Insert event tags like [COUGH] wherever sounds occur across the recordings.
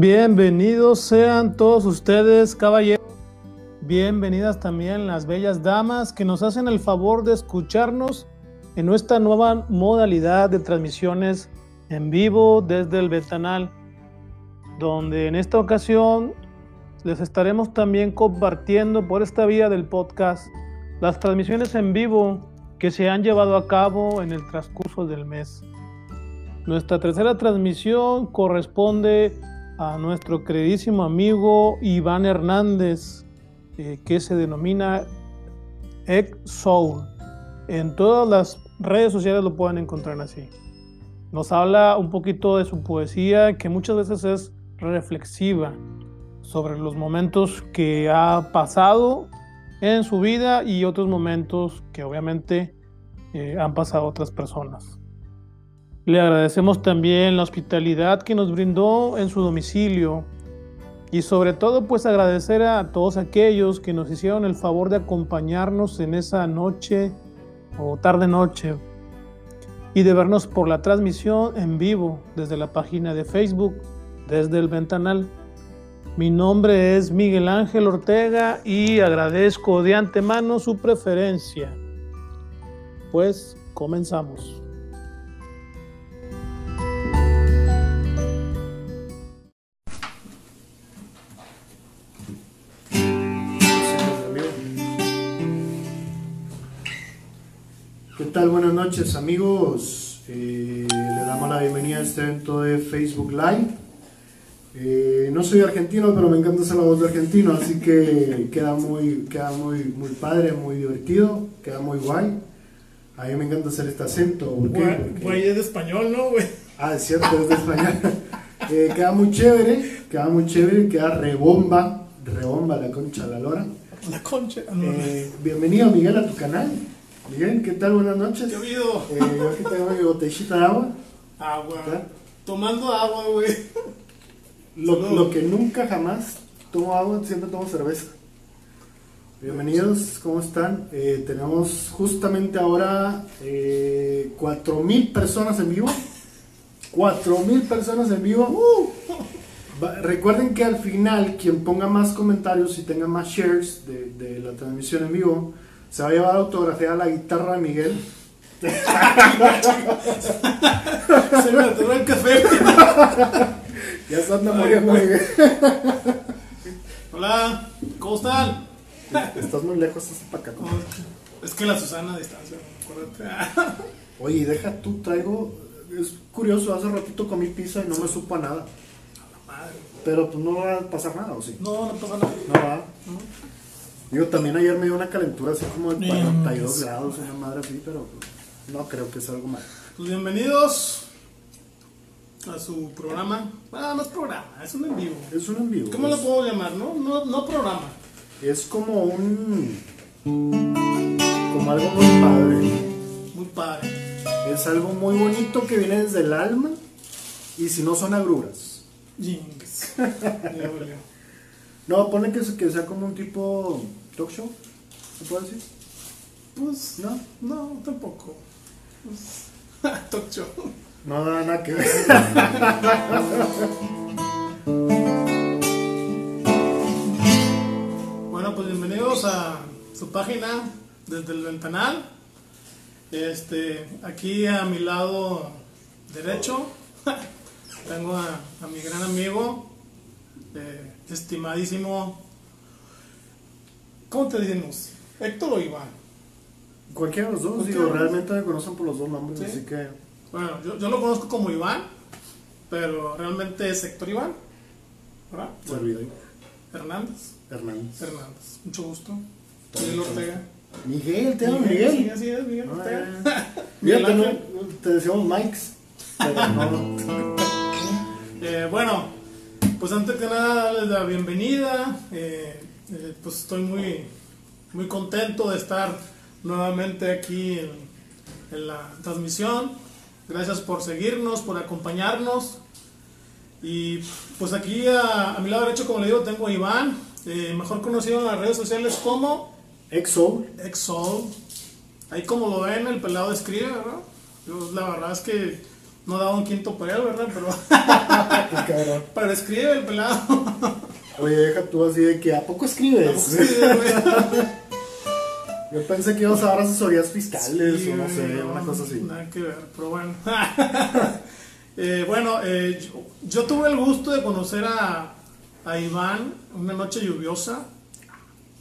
Bienvenidos sean todos ustedes, caballeros. Bienvenidas también las bellas damas que nos hacen el favor de escucharnos en nuestra nueva modalidad de transmisiones en vivo desde el ventanal, donde en esta ocasión les estaremos también compartiendo por esta vía del podcast las transmisiones en vivo que se han llevado a cabo en el transcurso del mes. Nuestra tercera transmisión corresponde a nuestro queridísimo amigo Iván Hernández, eh, que se denomina Egg Soul. En todas las redes sociales lo pueden encontrar así. Nos habla un poquito de su poesía, que muchas veces es reflexiva sobre los momentos que ha pasado en su vida y otros momentos que obviamente eh, han pasado otras personas. Le agradecemos también la hospitalidad que nos brindó en su domicilio y sobre todo pues agradecer a todos aquellos que nos hicieron el favor de acompañarnos en esa noche o tarde noche y de vernos por la transmisión en vivo desde la página de Facebook, desde el ventanal. Mi nombre es Miguel Ángel Ortega y agradezco de antemano su preferencia. Pues comenzamos. Tal? Buenas noches amigos. Eh, le damos la bienvenida a este evento de Facebook Live. Eh, no soy argentino, pero me encanta hacer la voz de argentino, así que queda muy, queda muy, muy padre, muy divertido, queda muy guay. A mí me encanta hacer este acento. ¿Por qué? Güey, es de español, ¿no, güey? Ah, es cierto, es de español. [LAUGHS] Eh, queda muy chévere, queda muy chévere, queda rebomba, rebomba la concha la lora. La concha. bienvenido Miguel a tu canal. Bien, ¿qué tal? Buenas noches. ¿Qué ha habido? Eh, yo aquí tengo mi botellita de agua. Agua. Tomando agua, güey. Lo, lo, que nunca jamás tomo agua, siempre tomo cerveza. Bienvenidos, ¿cómo están? Eh, tenemos justamente ahora eh, 4.000 personas en vivo. 4.000 personas en vivo. Uh. recuerden que al final, quien ponga más comentarios y tenga más shares de, de la transmisión en vivo, se va a llevar autografía la guitarra de Miguel. se me atoró el café. ya se anda muriendo Miguel. Hola, ¿cómo están? Estás muy lejos, estás para acá. Es que la Susana a distancia, Oye, deja tú, traigo. Es curioso, hace ratito comí pizza y no me supo a nada. A la madre. Pero pues no va a pasar nada, ¿o sí? No, no pasa nada. No va. No. Digo, también ayer me dio una calentura así como de 42 grados, una madre así, pero no creo que sea algo malo. Pues bienvenidos a su programa. Ah, no es programa, es un en vivo. Es un en vivo. ¿Cómo lo puedo llamar, no? No, no programa. Es como un. como algo muy padre. Muy padre. Es algo muy bonito que viene desde el alma y si no son agruras. Jinx. [LAUGHS] no, pone que, que sea como un tipo ¿Talk show? ¿Se puede decir? Pues, no, no, tampoco. Pues, [LAUGHS] talk show. No, nada, nada que ver. [LAUGHS] bueno, pues bienvenidos a su página desde el ventanal. Este, aquí a mi lado derecho [LAUGHS] tengo a, mi gran amigo, eh, estimadísimo ¿Cómo te decimos? ¿Héctor o Iván? Cualquiera de los dos, digo, realmente me conocen por los dos nombres, así que... Bueno, yo, yo, lo conozco como Iván, pero realmente es Héctor Iván, ¿verdad? Servidor. Hernández. Hernández. Hernández, mucho gusto. Miguel Ortega. Miguel, te llamo Miguel. Sí, así es, Miguel Ortega. [LAUGHS] Mira, te, te decíamos Mikes, pero no. [LAUGHS] eh, bueno, pues antes que nada, les la bienvenida. Eh, eh, pues estoy muy, muy contento de estar nuevamente aquí en, la transmisión. Gracias por seguirnos, por acompañarnos. Y pues aquí a, mi lado derecho, como le digo, tengo a Iván, eh, mejor conocido en las redes sociales como Exo. Exo. Ahí como lo ven, el pelado escribe, ¿verdad? Yo, la verdad es que no daba un quinto por él, ¿verdad? Pero, [LAUGHS] cabrón. pero escribe el pelado. Oye, deja tú así de que ¿a poco escribes? Sí, güey. [LAUGHS] Yo pensé que ibas a dar asesorías fiscales Sí, o no sé, una cosa así. Nada que ver, pero bueno. [LAUGHS] Eh, bueno, eh, yo, yo tuve el gusto de conocer a, a Iván una noche lluviosa.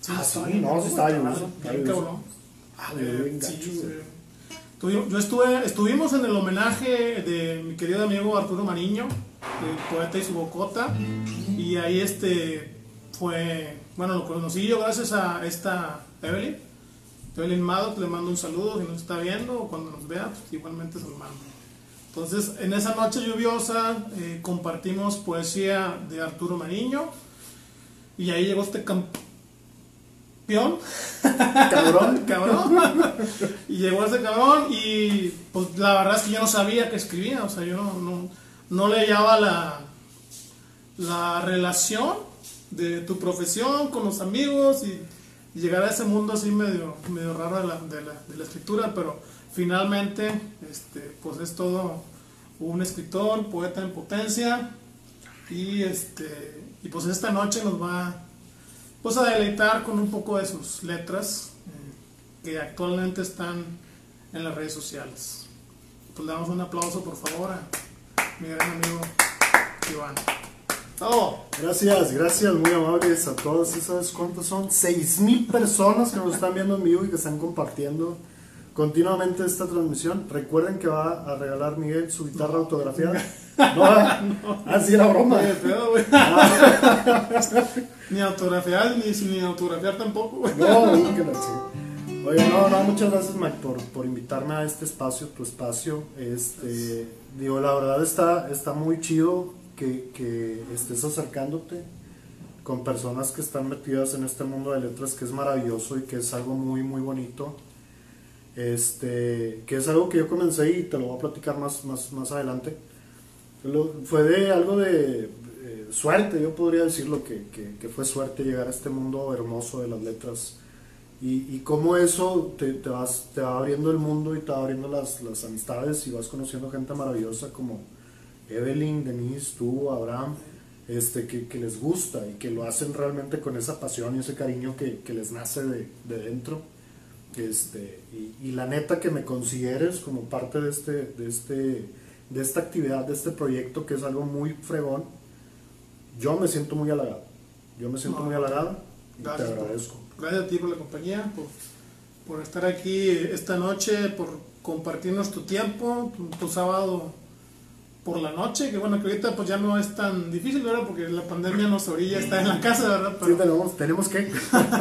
Ah, sí, no, sí estaba lluvioso, bien cabrón. Ah, Eh, bien sí, gacho, güey. Yo estuve, estuvimos en el homenaje de mi querido amigo Arturo Mariño, el poeta y su bocota, y ahí este fue, bueno, lo conocí yo gracias a esta Evelyn, Evelyn Maddox, le mando un saludo si nos está viendo o cuando nos vea, pues igualmente se lo mando. Entonces, en esa noche lluviosa eh, compartimos poesía de Arturo Mariño, y ahí llegó este Cabrón. cabrón. [LAUGHS] y llegó ese cabrón y pues la verdad es que yo no sabía que escribía, o sea, yo no, no, no le hallaba la, la relación de tu profesión con los amigos y, y llegar a ese mundo así medio, medio raro de la, de, la, de la escritura, pero finalmente este, pues es todo un escritor, poeta en potencia y, este, y pues esta noche nos va pues a deleitar con un poco de sus letras eh, que actualmente están en las redes sociales. Pues le damos un aplauso por favor a mi gran amigo Iván. ¡Bravo! Gracias, gracias, muy amables a todos. ¿Sí ¿Sabes cuántos son? 6.000 personas que nos están viendo en vivo y que están compartiendo continuamente esta transmisión. Recuerden que va a regalar Miguel su guitarra autografiada. No, [LAUGHS] así era broma. Oye, pedo, güey. [LAUGHS] ni autografiar, ni, ni autografiar tampoco, güey. No, no, que chica. Oye, no, no, muchas gracias Mike por, por invitarme a este espacio, tu espacio. Este, digo, la verdad está, está muy chido que, que estés acercándote con personas que están metidas en este mundo de letras que es maravilloso y que es algo muy, muy bonito. Este, que es algo que yo comencé y te lo voy a platicar más, más, más adelante. Fue de algo de eh, suerte, yo podría decirlo, que, que, que fue suerte llegar a este mundo hermoso de las letras. Y, y cómo eso te, te, vas, te va abriendo el mundo y te va abriendo las, las amistades y vas conociendo gente maravillosa como Evelyn, Denise, tú, Abraham, este, que, que les gusta y que lo hacen realmente con esa pasión y ese cariño que les nace de, de dentro. Este, y, y la neta que me consideres como parte de, este, de, este, de esta actividad, de este proyecto que es algo muy fregón, yo me siento muy halagado. Yo me siento No. muy halagado y te por- agradezco. Gracias a ti por la compañía, por, por estar aquí esta noche, por compartirnos tu tiempo, tu, tu sábado por la noche, que bueno, que ahorita pues ya no es tan difícil, ¿verdad? Porque la pandemia nos orilla estar en la casa, ¿verdad? Sí, Pero, tenemos, tenemos que.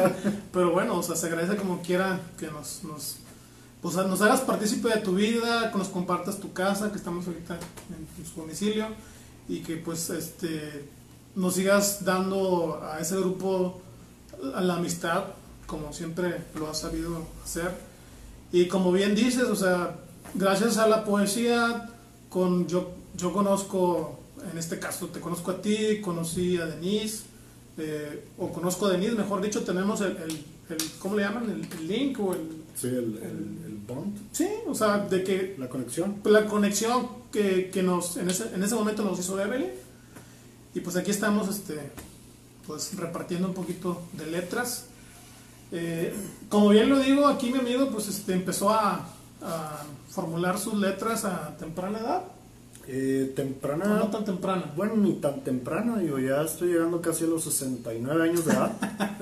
[LAUGHS] pero bueno, o sea, se agradece como quiera que nos, nos, pues, nos hagas partícipe de tu vida, que nos compartas tu casa, que estamos ahorita en, su domicilio, y que pues este nos sigas dando a ese grupo a la amistad, como siempre lo has sabido hacer. Y como bien dices, o sea, gracias a la poesía, con yo, yo conozco, en este caso te conozco a ti, conocí a Denise, eh, o conozco a Denise, mejor dicho, tenemos el, el, el- ¿cómo le llaman? El, el link o. Sí, el Sí, o sea, de que la conexión. la conexión que, que nos en ese, en ese momento nos hizo Evelyn. Y pues aquí estamos este, pues repartiendo un poquito de letras. Eh, como bien lo digo, aquí mi amigo pues este, empezó a formular sus letras a temprana edad. Eh, temprana. no tan temprana. Bueno, ni tan temprana, digo, ya estoy llegando casi a los 69 años de edad. [LAUGHS]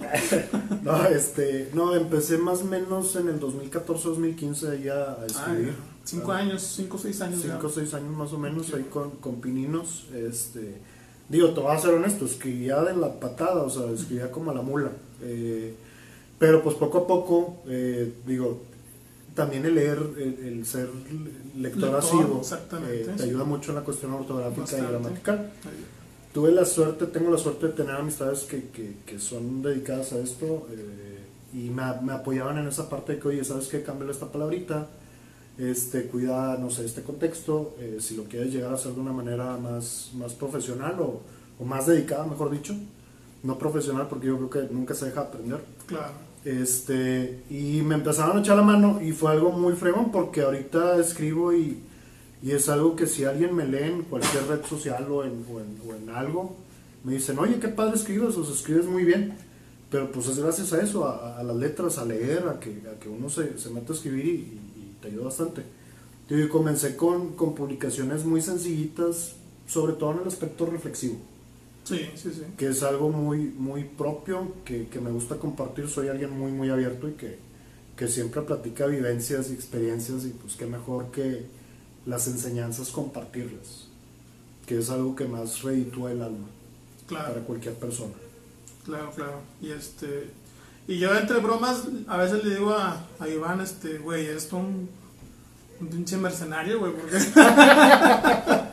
[LAUGHS] No, este, no, empecé más o menos en el 2014-2015 ya a Ah, escribir. cinco años, cinco o seis años. 5 o 6 años más o menos ahí con, con pininos. Este, digo, te voy a ser honesto, escribía de la patada, o sea, escribía como a la mula. Eh, pero pues poco a poco, eh, digo, también el leer, el, el ser lector asiduo, eh, te ayuda mucho en la cuestión ortográfica Bastante. y gramatical. Tuve la suerte, tengo la suerte de tener amistades que, que, que son dedicadas a esto eh, y me, me apoyaban en esa parte de que, oye, ¿sabes qué? Cámbiale esta palabrita, este, cuida, no sé, este contexto, eh, si lo quieres llegar a hacer de una manera más, más profesional o, o más dedicada, mejor dicho, no profesional porque yo creo que nunca se deja aprender. Claro. Este, y me empezaron a echar la mano y fue algo muy fregón porque ahorita escribo y, Y es algo que si alguien me lee en cualquier red social o en, o en, algo, me dicen, oye, qué padre escribes, o escribes muy bien. Pero pues es gracias a eso, a, las letras, a leer, a que, a que uno se, se mete a escribir y, y te ayuda bastante. Yo comencé con, con publicaciones muy sencillitas, sobre todo en el aspecto reflexivo, Sí, sí, sí. que es algo muy, muy propio, que, que me gusta compartir. Soy alguien muy, muy abierto y que, que siempre platica vivencias y experiencias y pues qué mejor que las enseñanzas compartirlas, que es algo que más reditúa el alma para Claro, cualquier persona. claro, claro. Y este. Y yo entre bromas, a veces le digo a, a Iván, este, güey, eres un, un pinche mercenario, güey, porque. [LAUGHS] [LAUGHS]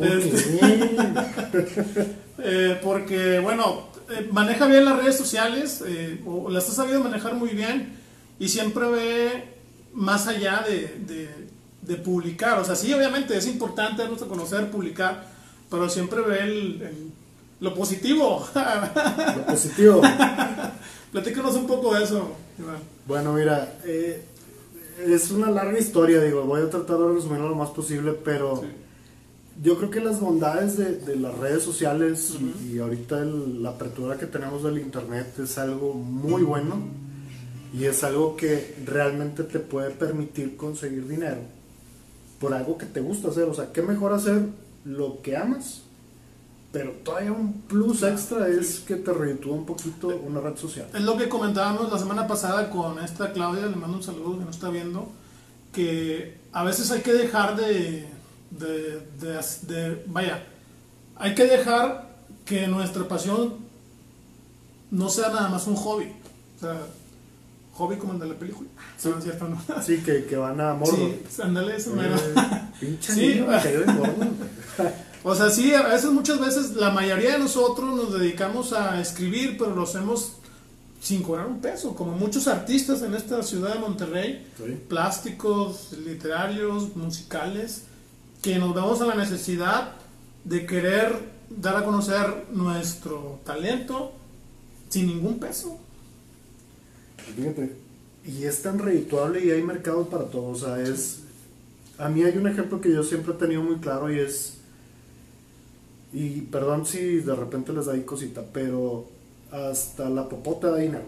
Este, [LAUGHS] Eh, porque, bueno, eh, maneja bien las redes sociales, eh, o las ha sabido manejar muy bien, y siempre ve más allá de, de- de publicar. O sea, sí, obviamente es importante darnos a conocer, publicar, pero siempre ve el- el- lo positivo. Lo positivo. [LAUGHS] Platícanos un poco de eso, Iván. Bueno, mira, eh, es una larga historia, digo, voy a tratar de resumirlo lo más posible, pero Sí. Yo creo que las bondades de, de las redes sociales y, y ahorita el- la apertura que tenemos del internet es algo muy bueno y es algo que realmente te puede permitir conseguir dinero por algo que te gusta hacer, o sea, qué mejor hacer lo que amas, pero todavía un plus extra es que te reditúa un poquito una red social. Es lo que comentábamos la semana pasada con esta Claudia, le mando un saludo que nos está viendo, que a veces hay que dejar de, de, de- de- vaya, hay que dejar que nuestra pasión no sea nada más un hobby. O sea, hobby como el de la película. Sí, no es cierto, ¿no? [LAUGHS] Sí, que, que van a Mordor. Sí, ándale, eso. Eh, pinche Sí. niño, me cayó de gordo. O sea, sí, a veces, muchas veces, la mayoría de nosotros nos dedicamos a escribir, pero lo hacemos sin cobrar un peso, como muchos artistas en esta ciudad de Monterrey, Sí. plásticos, literarios, musicales, que nos vemos a la necesidad de querer dar a conocer nuestro talento sin ningún peso. Fíjate, y es tan redituable y hay mercado para todo. O sea, es. A mí hay un ejemplo que yo siempre he tenido muy claro y es. Y perdón si de repente les da ahí cosita, pero hasta la popota da dinero.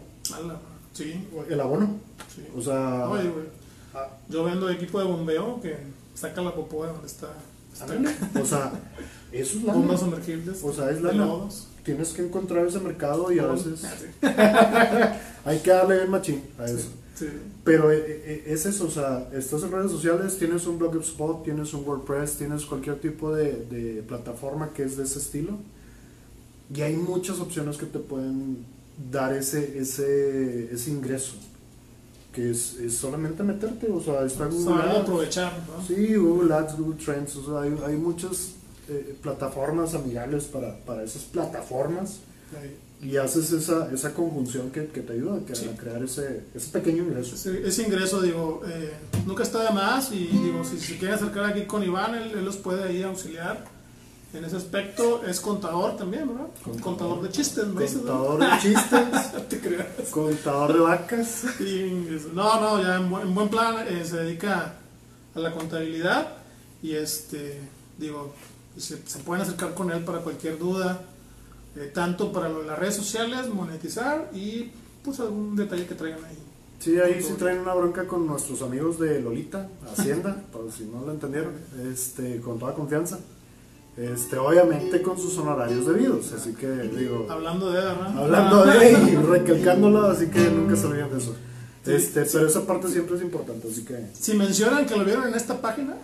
Sí, El abono. sí. O sea. Oye, güey, ah, yo vendo equipo de bombeo que saca la popó de donde está. O sea, eso es la. [LAUGHS] bombas sumergibles. O sea, es lana. lodos. Tienes que encontrar ese mercado y a veces. [LAUGHS] Hay que darle bien machín a eso. Sí. Pero eh, eh, es eso, o sea, estás en redes sociales, tienes un blogspot, tienes un WordPress, tienes cualquier tipo de, de plataforma que es de ese estilo. Y hay muchas opciones que te pueden dar ese, ese, ese ingreso. Que es, es solamente meterte, o sea, está Google Saber Ads. aprovechar, ¿no? Sí, Google Ads, Google Trends, o sea, hay, hay muchas eh, plataformas amigables para, para esas plataformas. Ahí. Y haces esa, esa conjunción que, que te ayuda a, que- Sí. a crear ese, ese pequeño ingreso. Ese, ese ingreso, digo, eh, nunca está de más y digo, si se quieren acercar aquí con Iván, él, él los puede ahí auxiliar en ese aspecto. Es contador también, ¿verdad? Contador. Contador, de chistes, ¿no? Contador de chistes, [LAUGHS] te creas. contador de vacas. Y, no, no, ya en buen, en buen plan eh, se dedica a la contabilidad y este, digo, se, se pueden acercar con él para cualquier duda, eh, tanto para lo las redes sociales, monetizar y pues algún detalle que traigan ahí. Sí, ahí sí traen una bronca con nuestros amigos de Lolita, Hacienda, [LAUGHS] para si no lo entendieron, este, con toda confianza. Este, obviamente con sus honorarios debidos, así que digo, Hablando de ¿verdad? hablando de y recalcándolo, así que nunca se olviden de eso. Sí, Este, pero esa parte siempre es importante, así que Si mencionan que lo vieron en esta página,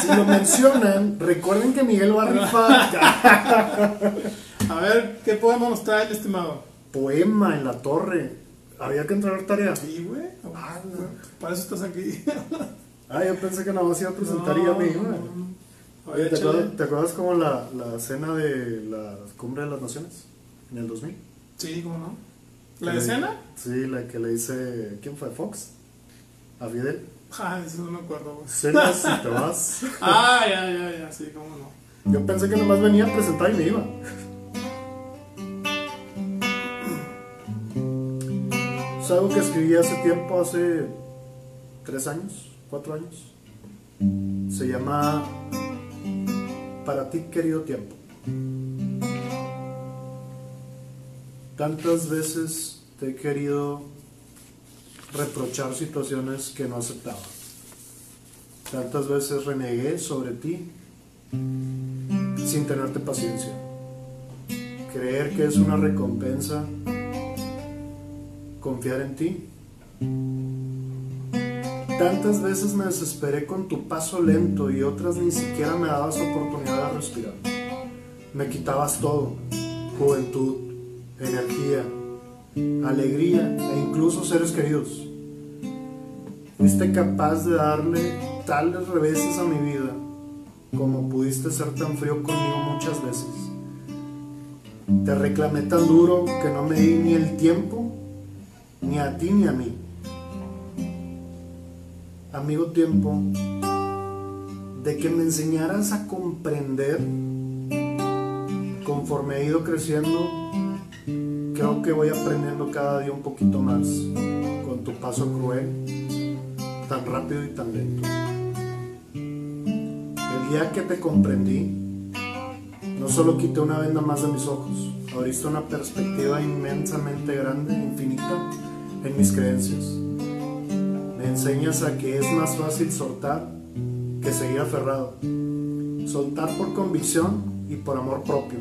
si lo mencionan, recuerden que Miguel va a rifar [LAUGHS] a ver, ¿qué podemos nos trae el estimado? poema en la torre. Había que entregar tarea. Sí, güey. Ah, no. Para eso estás aquí. Ah, yo pensé que nada más iba a presentar y ya me iba. No, no, no. Oye, ¿te, acuerdas, te acuerdas como la, la cena de la Cumbre de las Naciones? En el 2000. Sí, ¿cómo no? ¿La le- escena? Sí, la que le dice. ¿Quién fue? ¿Fox? ¿A Fidel? Ah, eso no me acuerdo, güey. Cenas y te [LAUGHS] vas. Ah, ya, ya, ya, sí, cómo no. Yo pensé que nomás venía a presentar y me iba. Es algo que escribí hace tiempo, hace tres años, cuatro años. Se llama Para ti querido tiempo. Tantas veces te he querido reprochar situaciones que no aceptaba. Tantas veces renegué sobre ti sin tenerte paciencia. Creer que es una recompensa confiar en ti. Tantas veces me desesperé con tu paso lento y otras ni siquiera me dabas oportunidad de respirar. Me quitabas todo, juventud, energía, alegría e incluso seres queridos. Fuiste capaz de darle tales reveses a mi vida como pudiste ser tan frío conmigo muchas veces. Te reclamé tan duro que no me di ni el tiempo, ni a ti ni a mí. Amigo tiempo, de que me enseñaras a comprender conforme he ido creciendo, creo que voy aprendiendo cada día un poquito más con tu paso cruel, tan rápido y tan lento. El día que te comprendí, no solo quité una venda más de mis ojos, abriste una perspectiva inmensamente grande, infinita, en mis creencias. Me enseñas a que es más fácil soltar que seguir aferrado. Soltar por convicción y por amor propio.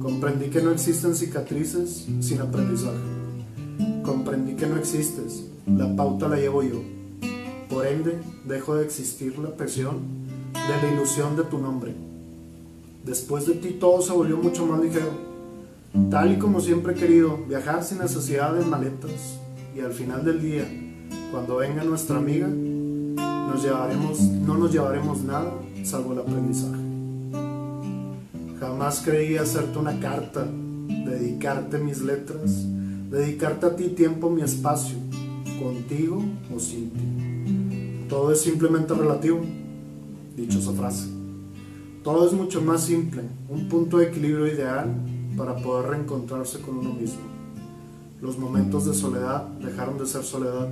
Comprendí que no existen cicatrices sin aprendizaje. Comprendí que no existes, la pauta la llevo yo. Por ende, dejo de existir la presión de la ilusión de tu nombre. Después de ti todo se volvió mucho más ligero, tal y como siempre he querido, viajar sin necesidad de maletas y al final del día, cuando venga nuestra amiga, nos llevaremos, no nos llevaremos nada salvo el aprendizaje. Jamás creí hacerte una carta, dedicarte mis letras, dedicarte a ti tiempo, mi espacio, contigo o sin ti. Todo es simplemente relativo dichosa frase. Todo es mucho más simple, un punto de equilibrio ideal para poder reencontrarse con uno mismo. Los momentos de soledad dejaron de ser soledad,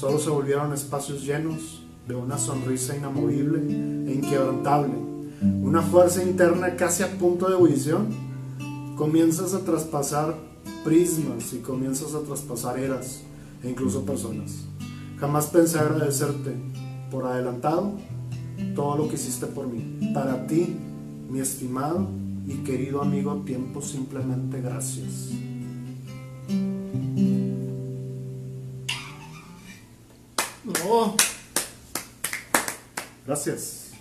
solo se volvieron espacios llenos de una sonrisa inamovible e inquebrantable, una fuerza interna casi a punto de ebullición. Comienzas a traspasar prismas y comienzas a traspasar eras e incluso personas. Jamás pensé agradecerte por adelantado todo lo que hiciste por mí. Para ti, mi estimado y querido amigo, tiempo simplemente gracias. Gracias.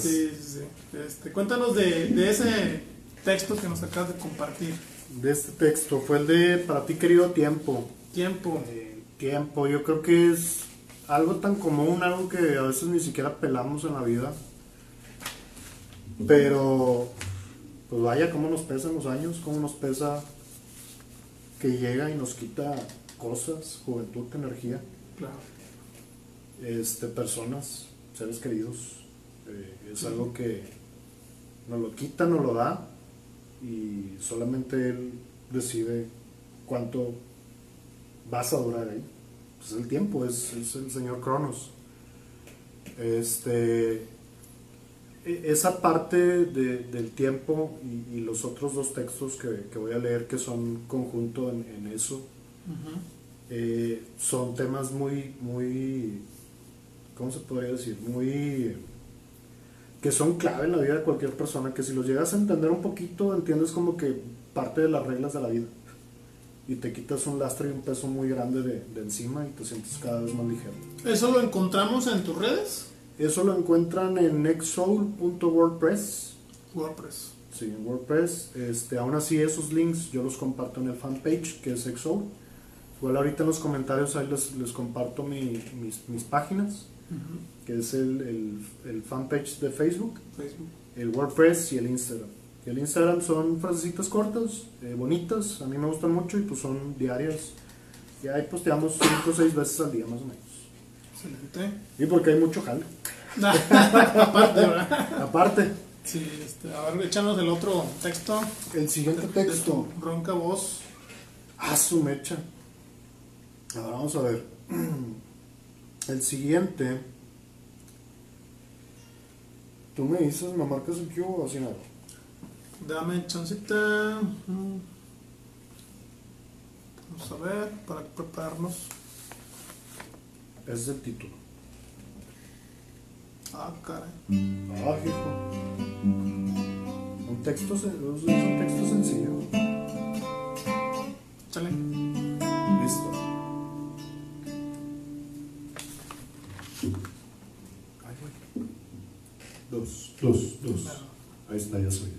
Sí, sí, sí. Este, cuéntanos de, de ese texto que nos acabas de compartir. De este texto fue el de Para ti querido tiempo. Tiempo. Eh, tiempo, yo creo que es algo tan común, algo que a veces ni siquiera pelamos en la vida. Pero, pues vaya, cómo nos pesan los años, cómo nos pesa que llega y nos quita cosas, juventud, energía, Claro. este, personas, seres queridos. Eh, es algo que nos lo quita, nos lo da y solamente él decide cuánto vas a durar ahí. Pues el tiempo, es, es el señor Cronos. Este, e- esa parte de- del tiempo y, y los otros dos textos que, que voy a leer que son conjunto en, en eso, eh, son temas muy, muy, ¿cómo se podría decir? Muy, que son clave en la vida de cualquier persona, que si los llegas a entender un poquito, entiendes como que parte de las reglas de la vida. Y te quitas un lastre y un peso muy grande de, de encima y te sientes cada vez más ligero. ¿Eso lo encontramos en tus redes? Eso lo encuentran en nextsoul.wordpress. WordPress. Sí, en WordPress. Este, aún así, esos links yo los comparto en el fanpage que es Exoul. Igual ahorita en los comentarios ahí les, les comparto mi- mis, mis páginas, Ujú. Que es el, el, el fanpage de Facebook, Facebook. el WordPress y el Instagram. Y el Instagram son frasecitas cortas, eh, bonitas, a mí me gustan mucho y pues son diarias. Y ahí posteamos 5 o 6 veces al día más o menos. Excelente. Y porque hay mucho jale. [LAUGHS] Aparte, ¿verdad? Aparte, Sí, este, a ver, échanos el otro texto. el siguiente De texto. tu ronca voz. Ah, su mecha. Ahora vamos a ver. [CLEARS THROAT] El siguiente. Tú me dices, me marcas el cubo o así nada. Dame chancita. Vamos a ver, para prepararnos. Ese es el título. Ah, caray. Ah, hijo. Un texto, es un texto sencillo. Chale. Listo. Dos, dos, dos. Ahí está, ya soy.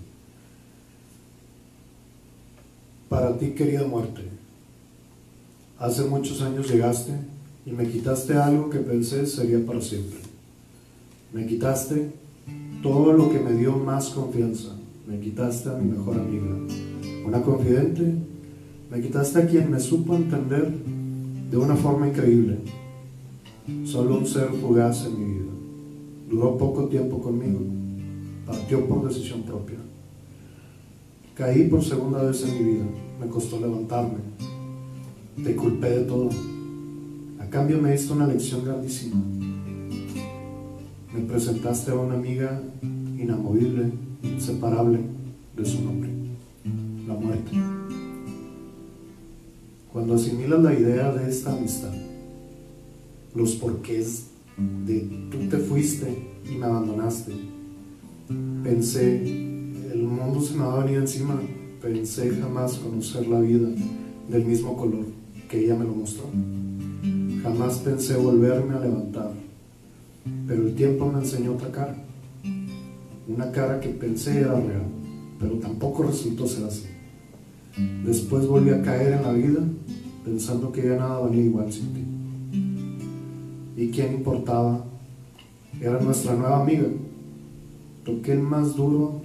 Para ti, querida muerte, hace muchos años llegaste y me quitaste algo que pensé sería para siempre. Me quitaste todo lo que me dio más confianza. Me quitaste a mi mejor amiga, una confidente. Me quitaste a quien me supo entender de una forma increíble. Solo un ser fugaz en mi vida. Duró poco tiempo conmigo. Partió por decisión propia. Caí por segunda vez en mi vida. Me costó levantarme. Te culpé de todo. A cambio me diste una lección grandísima. Me presentaste a una amiga inamovible, inseparable de su nombre, la muerte. Cuando asimilas la idea de esta amistad, los porqués de tú te fuiste y me abandonaste, pensé, el mundo se me va a venir encima, pensé jamás conocer la vida del mismo color que ella me lo mostró. Jamás pensé volverme a levantar, pero el tiempo me enseñó otra cara, una cara que pensé era real, pero tampoco resultó ser así. Después volví a caer en la vida pensando que ya nada valía igual sin ti. ¿Y quién importaba? Era nuestra nueva amiga. Toqué el más duro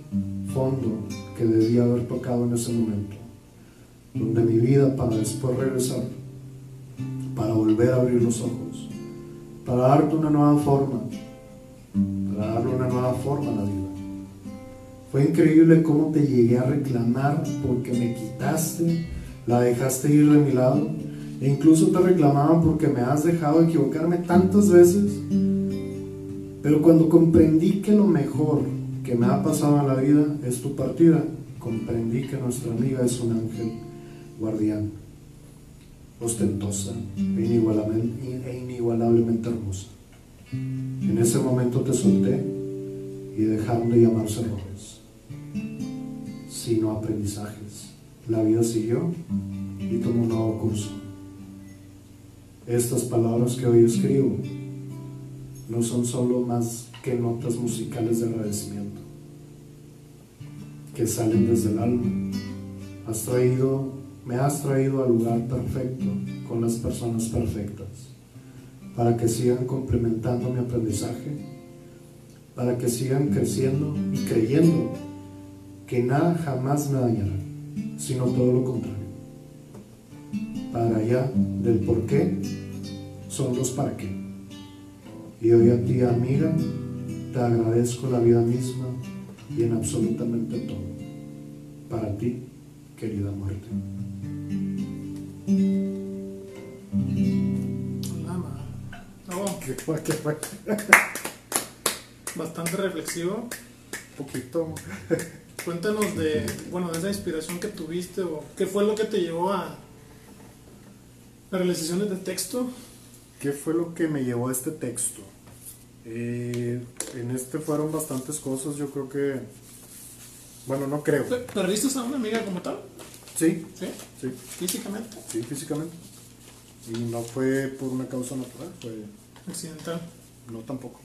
fondo que debía haber tocado en ese momento, donde mi vida para después regresar, para volver a abrir los ojos, para darte una nueva forma, para darle una nueva forma a la vida. Fue increíble cómo te llegué a reclamar porque me quitaste, la dejaste ir de mi lado e incluso te reclamaban porque me has dejado equivocarme tantas veces. Pero cuando comprendí que lo mejor que me ha pasado en la vida es tu partida, comprendí que nuestra amiga es un ángel guardián, ostentosa e e inigualablemente hermosa. En ese momento te solté y dejaron de llamarse errores. sino aprendizajes. La vida siguió y tomó un nuevo curso. Estas palabras que hoy escribo no son solo más que notas musicales de agradecimiento que salen desde el alma. Has traído, me has traído al lugar perfecto con las personas perfectas para que sigan complementando mi aprendizaje, para que sigan creciendo y creyendo que nada jamás me dañará, sino todo lo contrario. Para allá del por qué son los para qué. Y hoy a ti, amiga, te agradezco la vida misma y en absolutamente todo. Para ti, querida muerte. ¿Qué fue? ¿Qué fue? [LAUGHS] Bastante reflexivo. Poquito. Cuéntanos de, bueno, de esa inspiración que tuviste o qué fue lo que te llevó a realizaciones de texto. ¿Qué fue lo que me llevó a este texto? Eh, en este fueron bastantes cosas, yo creo que... Bueno, no creo. ¿Perdiste a una amiga como tal? Sí. ¿Sí? Sí. ¿Físicamente? Sí, físicamente. Y no fue por una causa natural, fue... ¿Accidental? No, tampoco.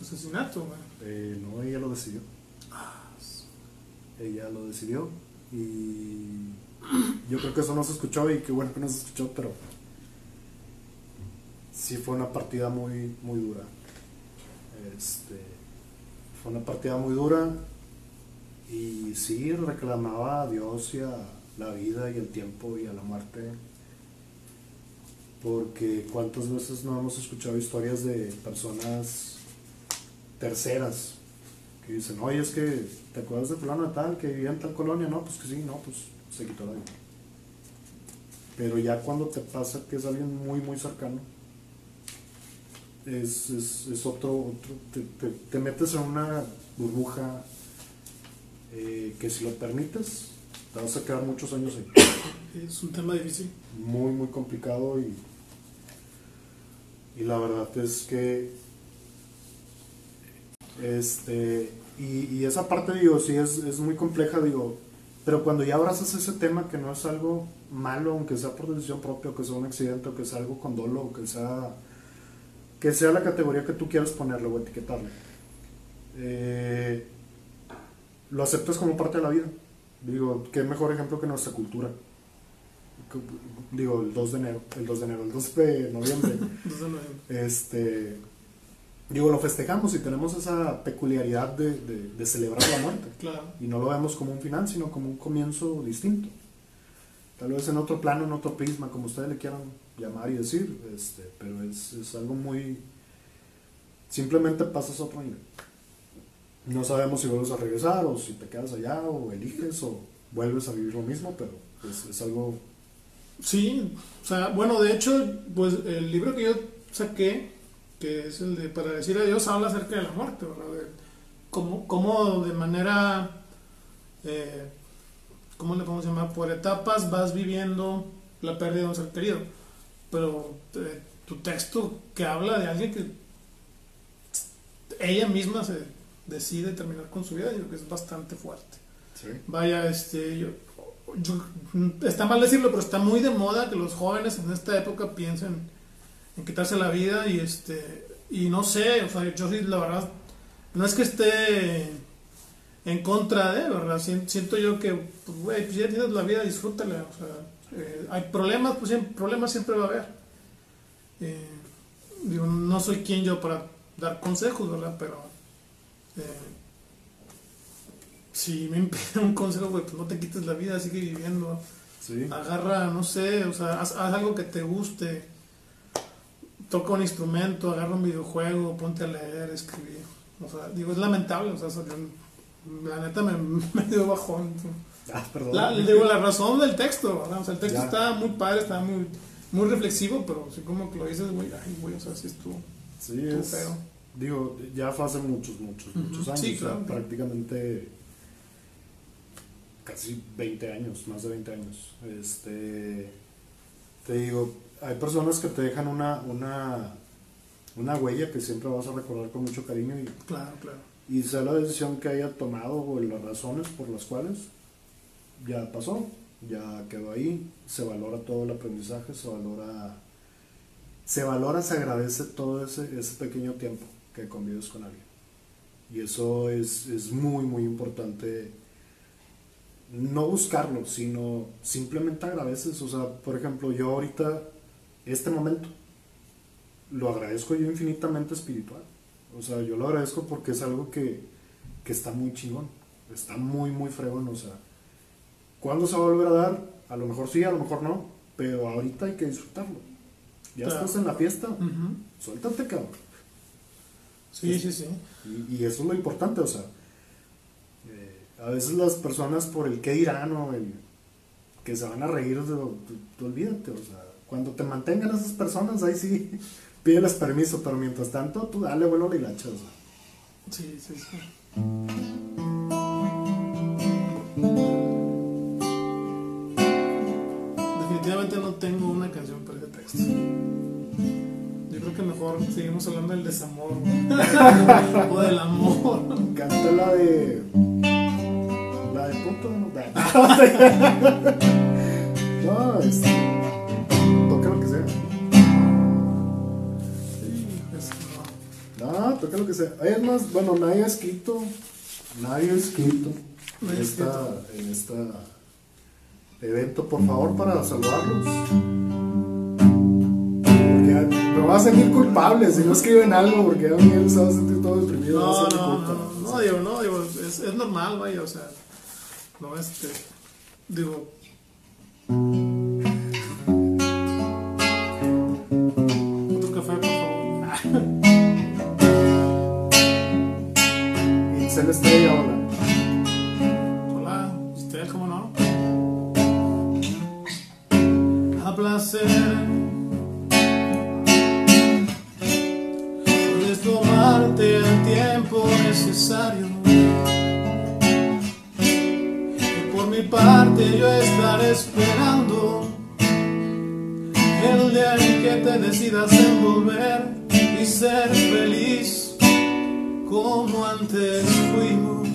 ¿Asesinato, güey? Eh, no, ella lo decidió. Ah, ella lo decidió y yo creo que eso no se escuchó y qué bueno que no se escuchó, pero sí fue una partida muy, muy dura. Este, fue una partida muy dura y sí reclamaba a Dios y a la vida y el tiempo y a la muerte. Porque cuántas veces no hemos escuchado historias de personas terceras que dicen, oye, es que te acuerdas de fulano de tal que vivía en tal colonia, no, pues que sí, no, pues se quitó la vida. Pero ya cuando te pasa que es alguien muy, muy cercano, es, es, es otro, otro te, te, te, metes en una burbuja eh, que si lo permites, te vas a quedar muchos años ahí. Es un tema difícil. Muy, muy complicado y, y la verdad es que este, y, y, esa parte, digo, sí es, es, muy compleja, digo, pero cuando ya abrazas ese tema que no es algo malo, aunque sea por decisión propia, o que sea un accidente, o que sea algo con dolo, o que sea, que sea la categoría que tú quieras ponerle o etiquetarle, eh, lo aceptas como parte de la vida. Digo, qué mejor ejemplo que nuestra cultura. Digo, el 2 de enero, el 2 de enero, el 2 [LAUGHS] de noviembre. este digo, lo festejamos y tenemos esa peculiaridad de, de, de celebrar la muerte. Claro. Y no lo vemos como un final, sino como un comienzo distinto. Tal vez en otro plano, en otro prisma, como ustedes le quieran llamar y decir, este, pero es, es algo muy... Simplemente pasas a otro nivel. No sabemos si vuelves a regresar o si te quedas allá o eliges o vuelves a vivir lo mismo, pero es, es algo... Sí, o sea, bueno, de hecho, pues el libro que yo saqué que es el de Para decir adiós, habla acerca de la muerte, ¿verdad? De cómo, de manera, eh, ¿cómo le podemos llamar? Por etapas vas viviendo la pérdida de un ser querido. Pero eh, tu texto que habla de alguien que ella misma se decide terminar con su vida, yo creo que es bastante fuerte. ¿Sí? Vaya, este, yo, yo, está mal decirlo, pero está muy de moda que los jóvenes en esta época piensen en quitarse la vida y este y no sé, o sea, yo sí la verdad no es que esté en contra de, ¿verdad? Siento yo que, pues, güey, pues ya tienes la vida, disfrútala, o sea, eh, hay problemas, pues siempre, problemas siempre va a haber. Eh, digo, no soy quien yo para dar consejos, ¿verdad? Pero eh, si me [LAUGHS] impide un consejo, güey, pues no te quites la vida, sigue viviendo. Sí. Agarra, no sé, o sea, haz, haz algo que te guste toca un instrumento, agarra un videojuego, ponte a leer, escribir. O sea, digo, es lamentable, o sea, la neta me, [LAUGHS] me dio bajón. Ah, perdón. La, digo, la razón del texto, ¿verdad? O sea, el texto Ya. está muy padre, está muy, muy reflexivo, pero así como que lo dices, güey, ay, güey, o sea, sí estuvo, Sí, estuvo es, feo. digo, ya fue hace muchos, muchos, muchos años, Sí, o sea, claro. prácticamente casi 20 años, más de 20 años. Este, te digo, hay personas que te dejan una, una, una huella que siempre vas a recordar con mucho cariño y, Claro, claro. y sea la decisión que haya tomado o las razones por las cuales, ya pasó, ya quedó ahí, se valora todo el aprendizaje, se valora, se valora, se agradece todo ese, pequeño tiempo que convives con alguien. Y eso es, es muy, muy importante. No buscarlo, sino simplemente agradeces. O sea, por ejemplo, yo ahorita, este momento, lo agradezco yo infinitamente espiritual. O sea, yo lo agradezco porque es algo que, que está muy chingón. Está muy, muy fregón. O sea, ¿cuándo se va a volver a dar? A lo mejor sí, a lo mejor no. Pero ahorita hay que disfrutarlo. Ya Claro. estás en la fiesta. Suéltate, cabrón. Sí, sí, sí. Y, y eso es lo importante, o sea, eh, a veces las personas por el qué dirán o el que se van a reír, tú, tú olvídate, o sea, cuando te mantengan esas personas, ahí sí, [LAUGHS] pídeles permiso, pero mientras tanto, tú dale vuelo a la hilacha, o sea. Sí, sí, sí. Seguimos hablando del desamor ¿no? [LAUGHS] o del amor. Canta la de. La de punto. No. [LAUGHS] Toca lo que sea. Pues, no. No, toca lo que sea. Es más, bueno, nadie ha escrito, nadie ha escrito en esta, en esta evento, por favor, para saludarlos. Me va a sentir culpable si no escriben algo, porque a mí se va a sentir todo deprimido. No, no, culpa. no, no, digo, no, digo, es, es normal, vaya, o sea, no, este, digo, otro café, por favor. Y se le estrella ahora. Hola, usted, ¿cómo no? A placer. Yo estaré esperando el día en que te decidas envolver y ser feliz como antes fuimos.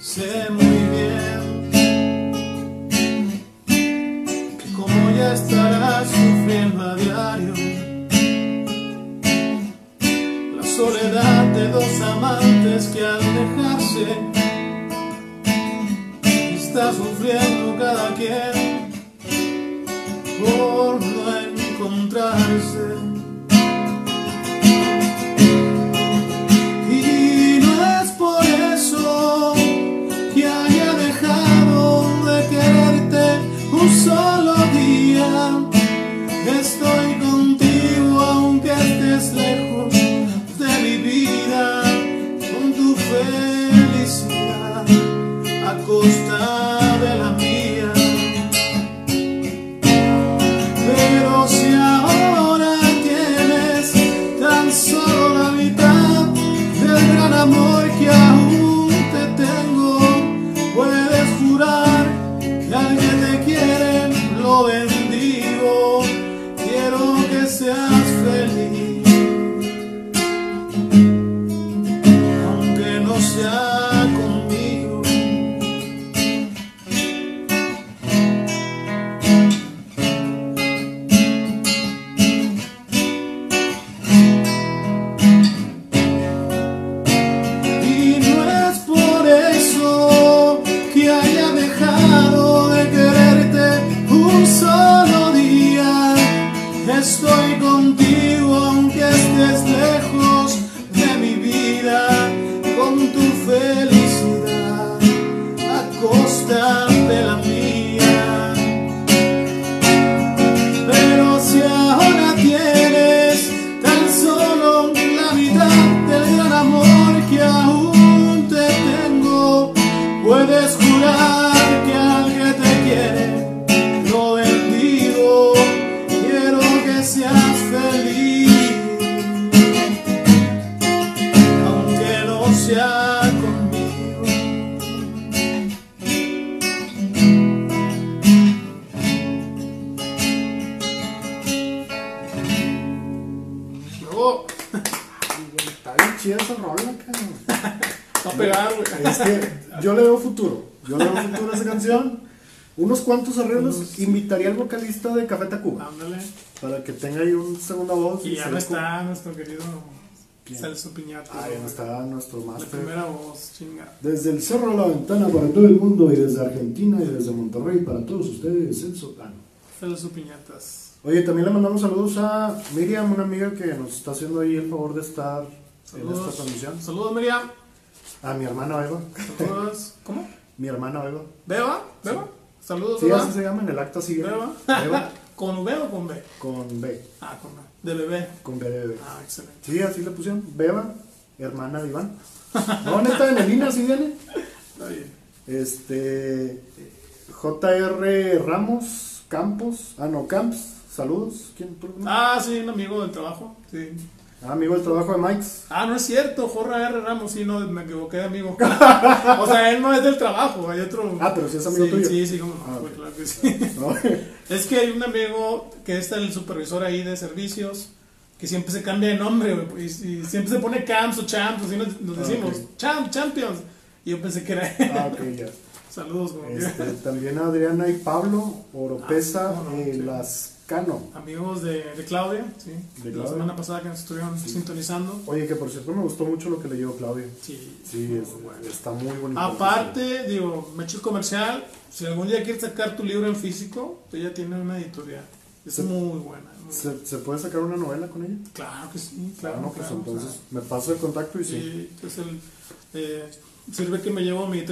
Sé muy bien que como ya estarás sufriendo a diario la soledad de dos amantes que al dejarse sufriendo cada quien por no encontrarse. Invitaría al vocalista de Café Tacuba Ándale. para que tenga ahí una segunda voz. Y ya se no está nuestro querido. Celso Piñata. Ah, ya no está nuestro La máster. primera voz, chinga. Desde el cerro a la ventana para todo el mundo y desde Argentina y desde Monterrey para todos ustedes, Celso. Ah, no. Celso Piñatas. Oye, también le mandamos saludos a Miriam, una amiga que nos está haciendo ahí el favor de estar en esta transmisión. Saludos, Miriam. A mi hermana Eva. Saludos. [LAUGHS] ¿Cómo? Mi hermana Eva. ¿Beba? ¿Beba? Saludos, Sí, así se llama en el acta sigue. ¿Beba? ¿Con V o con B? con B. Ah, con B. De bebé. Con B de bebé. Ah, excelente. Sí, así le pusieron. Beba, hermana de Iván. No, neta, en el INA sí viene. Está bien. Este. JR Ramos Campos. Ah, no, Camps. Saludos. ¿Quién? ¿Tú? Ah, sí, un amigo del trabajo. Sí. Ah, amigo del trabajo de Mike's. Ah, no es cierto, Jorra R. Ramos, sí, no, me equivoqué de amigo. [LAUGHS] o sea, él no es del trabajo, hay otro. Ah, pero sí es amigo sí, tuyo. Sí, sí, como no, Ah, güey, ok. claro que sí. [LAUGHS] ¿no? Es que hay un amigo que es el supervisor ahí de servicios que siempre se cambia de nombre, güey, y, y siempre se pone Camps o Champs, así nos, nos Ah, decimos, ok. Champ, Champions. Y yo pensé que era él. Ah, ok, ya. [LAUGHS] Saludos, Este, también Adriana y Pablo Oropesa Ah, no, eh, sí. Lascano. Amigos de, de Claudia, sí. De la Claudia. semana pasada que nos estuvieron sintonizando. Oye, que por cierto me gustó mucho lo que leyó Claudia. Sí, Sí, es- está muy bonito. Aparte, digo, me echo el comercial. Si algún día quieres sacar tu libro en físico, ella tiene una editorial. Es Sí. muy buena. muy ¿Se, buena. se puede sacar una novela con ella? Claro que sí, claro. Ah, no, pues claro, entonces me paso el contacto y sí. Sí, es el, eh, sirve que me llevo mi 30%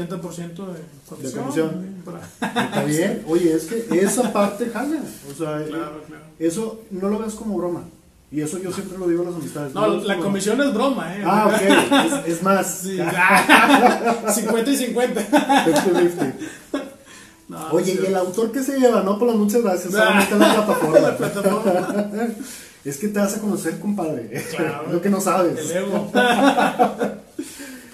de comisión. comisión. sí, para- Está bien. Oye, es que esa parte jala. O sea, eh, Claro, claro. eso no lo ves como broma. Y eso yo siempre lo digo a las amistades. No, ves la como- comisión es broma, ¿eh? Ah, ok. Es, es más. Sí, [LAUGHS] [LAUGHS] ah, 50 y 50. 50-50. No, Oye, sí. y el autor que se lleva, no, pues muchas gracias. Solamente en la plataforma. [LAUGHS] La plataforma. Es que te vas a conocer, compadre. Claro. Lo que no sabes. El ego.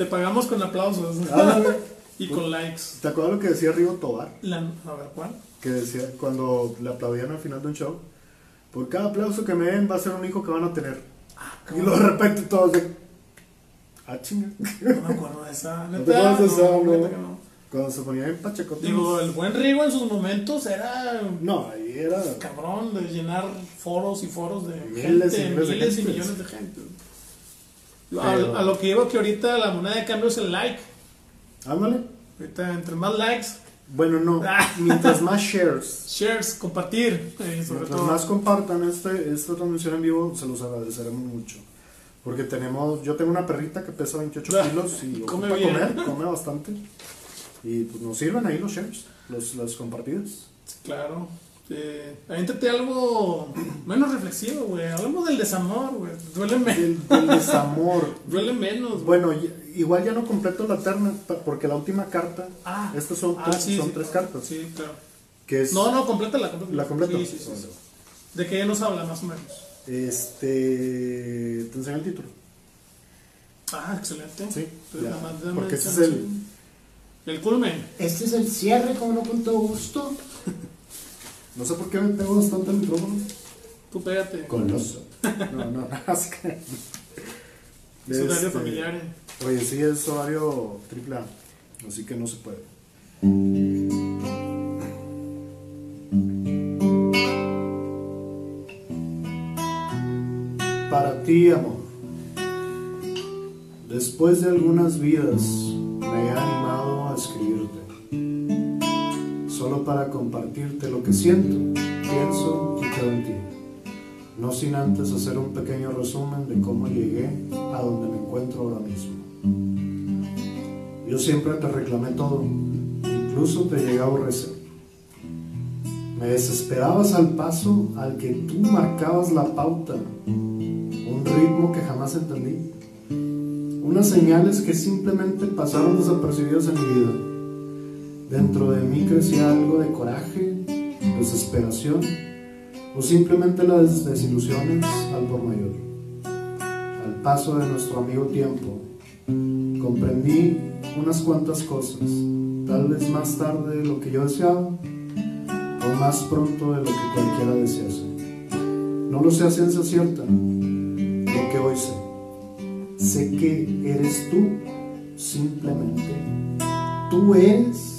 Te pagamos con aplausos Ándale. [LAUGHS] y con likes. ¿Te acuerdas lo que decía Rigo Tobar? La, a ver, ¿cuál? Que decía cuando le aplaudían al final de un show: Por cada aplauso que me den, va a ser un hijo que van a tener. y luego de repente todos de. Ah, chinga. No me acuerdo de esa. [LAUGHS] ¿No te acuerdas de esa, no, no? Cuando se ponía en pachecote. Digo, el buen Rigo en sus momentos era No, ahí era. cabrón de llenar foros y foros de Miles y gente, miles de miles y gente. millones de gente. A, Pero- a lo que iba que ahorita la moneda de cambio es el like. Ándale. Ahorita entre más likes, Bueno, no. Ah. Mientras más shares. [LAUGHS] shares, compartir, eh, sobre Mientras todo. más compartan este, esta transmisión en vivo, se los agradeceremos mucho. Porque tenemos, yo tengo una perrita que pesa 28 Ah, kilos y come bien. comer, [LAUGHS] come bastante. Y pues nos sirven ahí los shares, los, las compartidas. Claro. Eh, avéntate algo menos reflexivo, güey. Hablemos del desamor, güey. Duele, me- Del, del desamor. [LAUGHS] duele menos. Bueno, igual ya no completo la terna, porque la última carta, Ah, estas son, ah, tres, sí, son sí. tres cartas, Sí, claro. que es No, no, complétala. la completa. Sí, sí, sí, sí. ¿De qué nos habla, más o menos? Este, te enseño el título. Ah, excelente. Sí, Pues ya, porque ese es el- El culmen. Este es el cierre, como no con todo gusto. No sé por qué me pego bastante micrófono. Tú pégate. Coloso. No, no, así [LAUGHS] que. Es horario Este, familiar. eh. Oye, sí, es horario triple A. Así que no se puede. Para ti, amor. Después de algunas vidas, me he animado a escribirte. Solo para compartirte lo que siento, pienso y creo en ti. No sin antes hacer un pequeño resumen de cómo llegué a donde me encuentro ahora mismo. Yo siempre te reclamé todo, incluso te llegué a aborrecer. Me desesperabas al paso al que tú marcabas la pauta, un ritmo que jamás entendí, unas señales que simplemente pasaron desapercibidas en mi vida. Dentro de mí crecía algo de coraje, desesperación o simplemente las desilusiones al por mayor. Al paso de nuestro amigo tiempo, comprendí unas cuantas cosas, tal vez más tarde de lo que yo deseaba o más pronto de lo que cualquiera desease. No lo sé a ciencia cierta, lo que hoy sé. Sé que eres tú, simplemente. Tú eres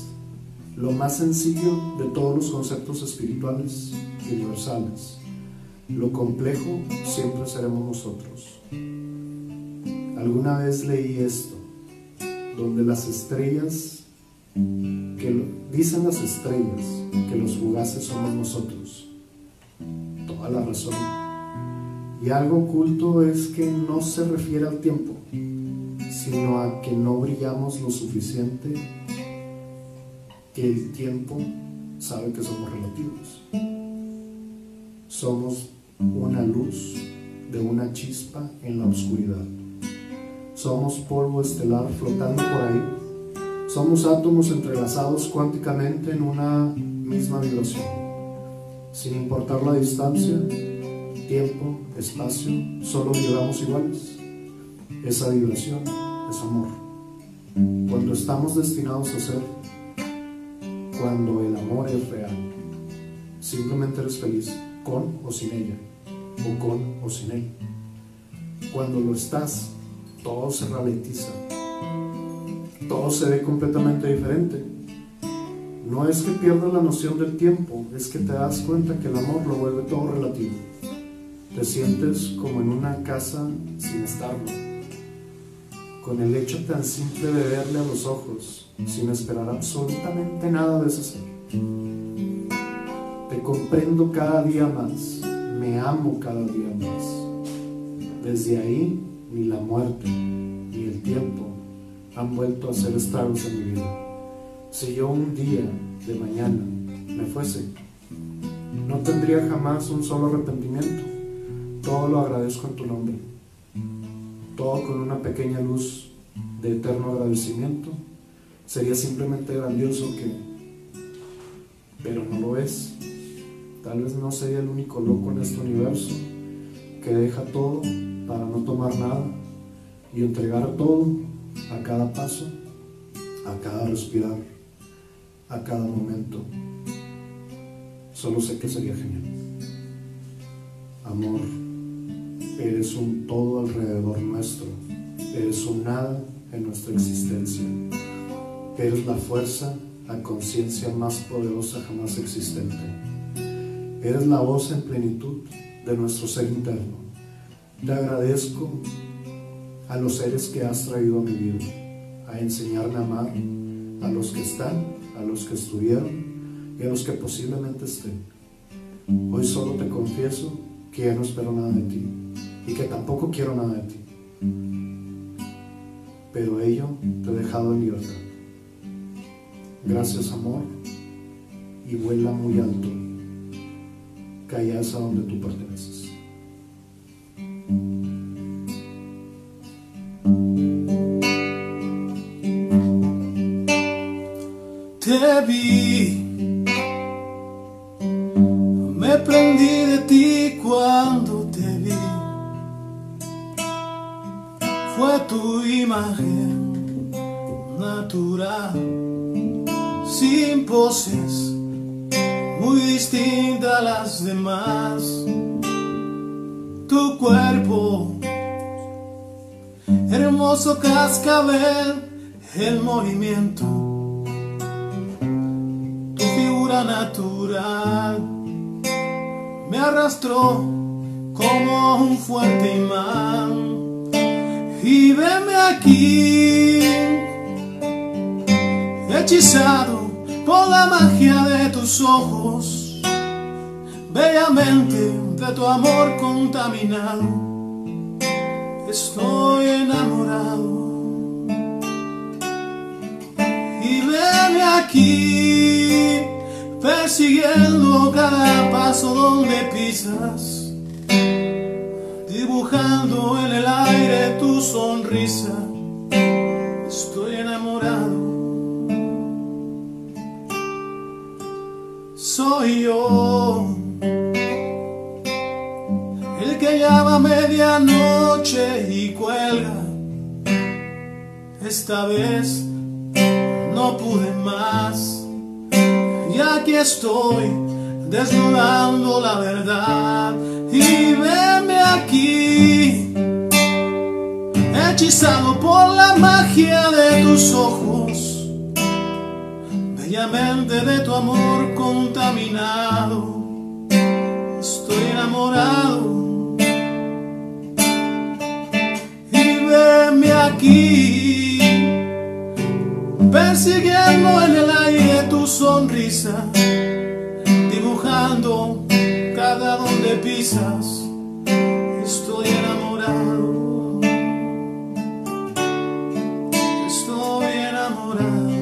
lo más sencillo de todos los conceptos espirituales universales. Lo complejo siempre seremos nosotros. Alguna vez leí esto, donde las estrellas, que dicen las estrellas que los fugaces somos nosotros. Toda la razón. Y algo oculto es que no se refiere al tiempo, sino a que no brillamos lo suficiente el tiempo sabe que somos relativos. Somos una luz de una chispa en la oscuridad. Somos polvo estelar flotando por ahí. Somos átomos entrelazados cuánticamente en una misma vibración. Sin importar la distancia, tiempo, espacio, solo vibramos iguales. Esa vibración es amor. Cuando estamos destinados a ser, cuando el amor es real, simplemente eres feliz, con o sin ella, o con o sin él. Cuando lo estás, todo se ralentiza, todo se ve completamente diferente. No es que pierdas la noción del tiempo, es que te das cuenta que el amor lo vuelve todo relativo. Te sientes como en una casa sin estarlo, con el hecho tan simple de verle a los ojos, sin esperar absolutamente nada de ese ser. Te comprendo cada día más, me amo cada día más. Desde ahí, ni la muerte, ni el tiempo han vuelto a hacer estragos en mi vida. Si yo un día de mañana me fuese, no tendría jamás un solo arrepentimiento. Todo lo agradezco en tu nombre. Todo con una pequeña luz de eterno agradecimiento. Sería simplemente grandioso que, pero no lo es. Tal vez no sería el único loco en este universo que deja todo para no tomar nada y entregar todo a cada paso, a cada respirar, a cada momento. Solo sé que sería genial. Amor, eres un todo alrededor nuestro, eres un nada en nuestra existencia, eres la fuerza, la conciencia más poderosa jamás existente. Eres la voz en plenitud de nuestro ser interno. Te agradezco a los seres que has traído a mi vida, a enseñarme a amar, a los que están, a los que estuvieron y a los que posiblemente estén. Hoy solo te confieso que ya no espero nada de ti y que tampoco quiero nada de ti. Pero ello te he dejado en libertad. Gracias amor y vuela muy alto es a donde tú perteneces. Te vi, tu imagen natural, sin poses muy distinta a las demás. Tu cuerpo, hermoso cascabel, el movimiento, tu figura natural, me arrastró como un fuerte imán. Y veme aquí, hechizado por la magia de tus ojos, bellamente de tu amor contaminado, estoy enamorado. Y veme aquí, persiguiendo cada paso donde pisas, dibujando en el aire tu sonrisa, estoy enamorado. soy yo. El que llama medianoche y cuelga. Esta vez no pude más. Y aquí estoy desnudando la verdad. Y veme aquí, hechizado por la magia de tus ojos Sencillamente de tu amor contaminado, estoy enamorado. Y veme aquí, persiguiendo en el aire tu sonrisa, dibujando cada donde pisas, estoy enamorado. Estoy enamorado.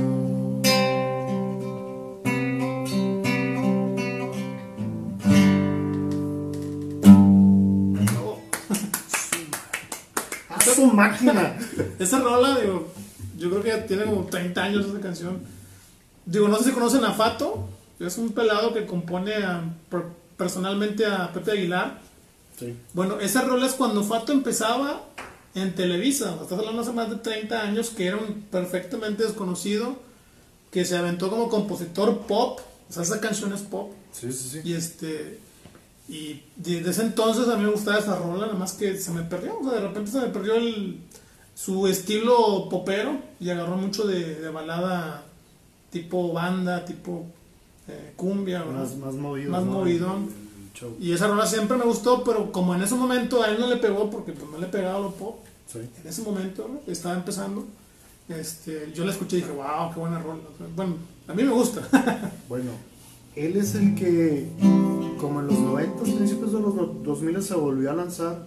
[LAUGHS] ¡A su máquina! Esa rola, digo, yo creo que ya tiene como 30 años esa canción. Digo, no sé si conocen a Fato, es un pelado que compone a- personalmente a Pepe Aguilar. Sí. Bueno, esa rola es cuando Fato empezaba en Televisa, estás hablando hace más de 30 años, que era un perfectamente desconocido, que se aventó como compositor pop, o sea, esa canción es pop. Sí, sí, sí. Y este. Y desde ese entonces a mí me gustaba esa rola, nada más que se me perdió. O sea, de repente se me perdió el, su estilo popero y agarró mucho de, de balada tipo banda, tipo eh, cumbia. Más, más movido. Más ¿no? movidón. El- el show. Y esa rola siempre me gustó, pero como en ese momento a él no le pegó porque pues, no le pegaba lo pop, Sí. en ese momento ¿no? estaba empezando. Este, yo la escuché y dije, wow, qué buena rola. Bueno, a mí me gusta. [LAUGHS] Bueno, él es el que, como en los 90, principios de los do- 2000 se volvió a lanzar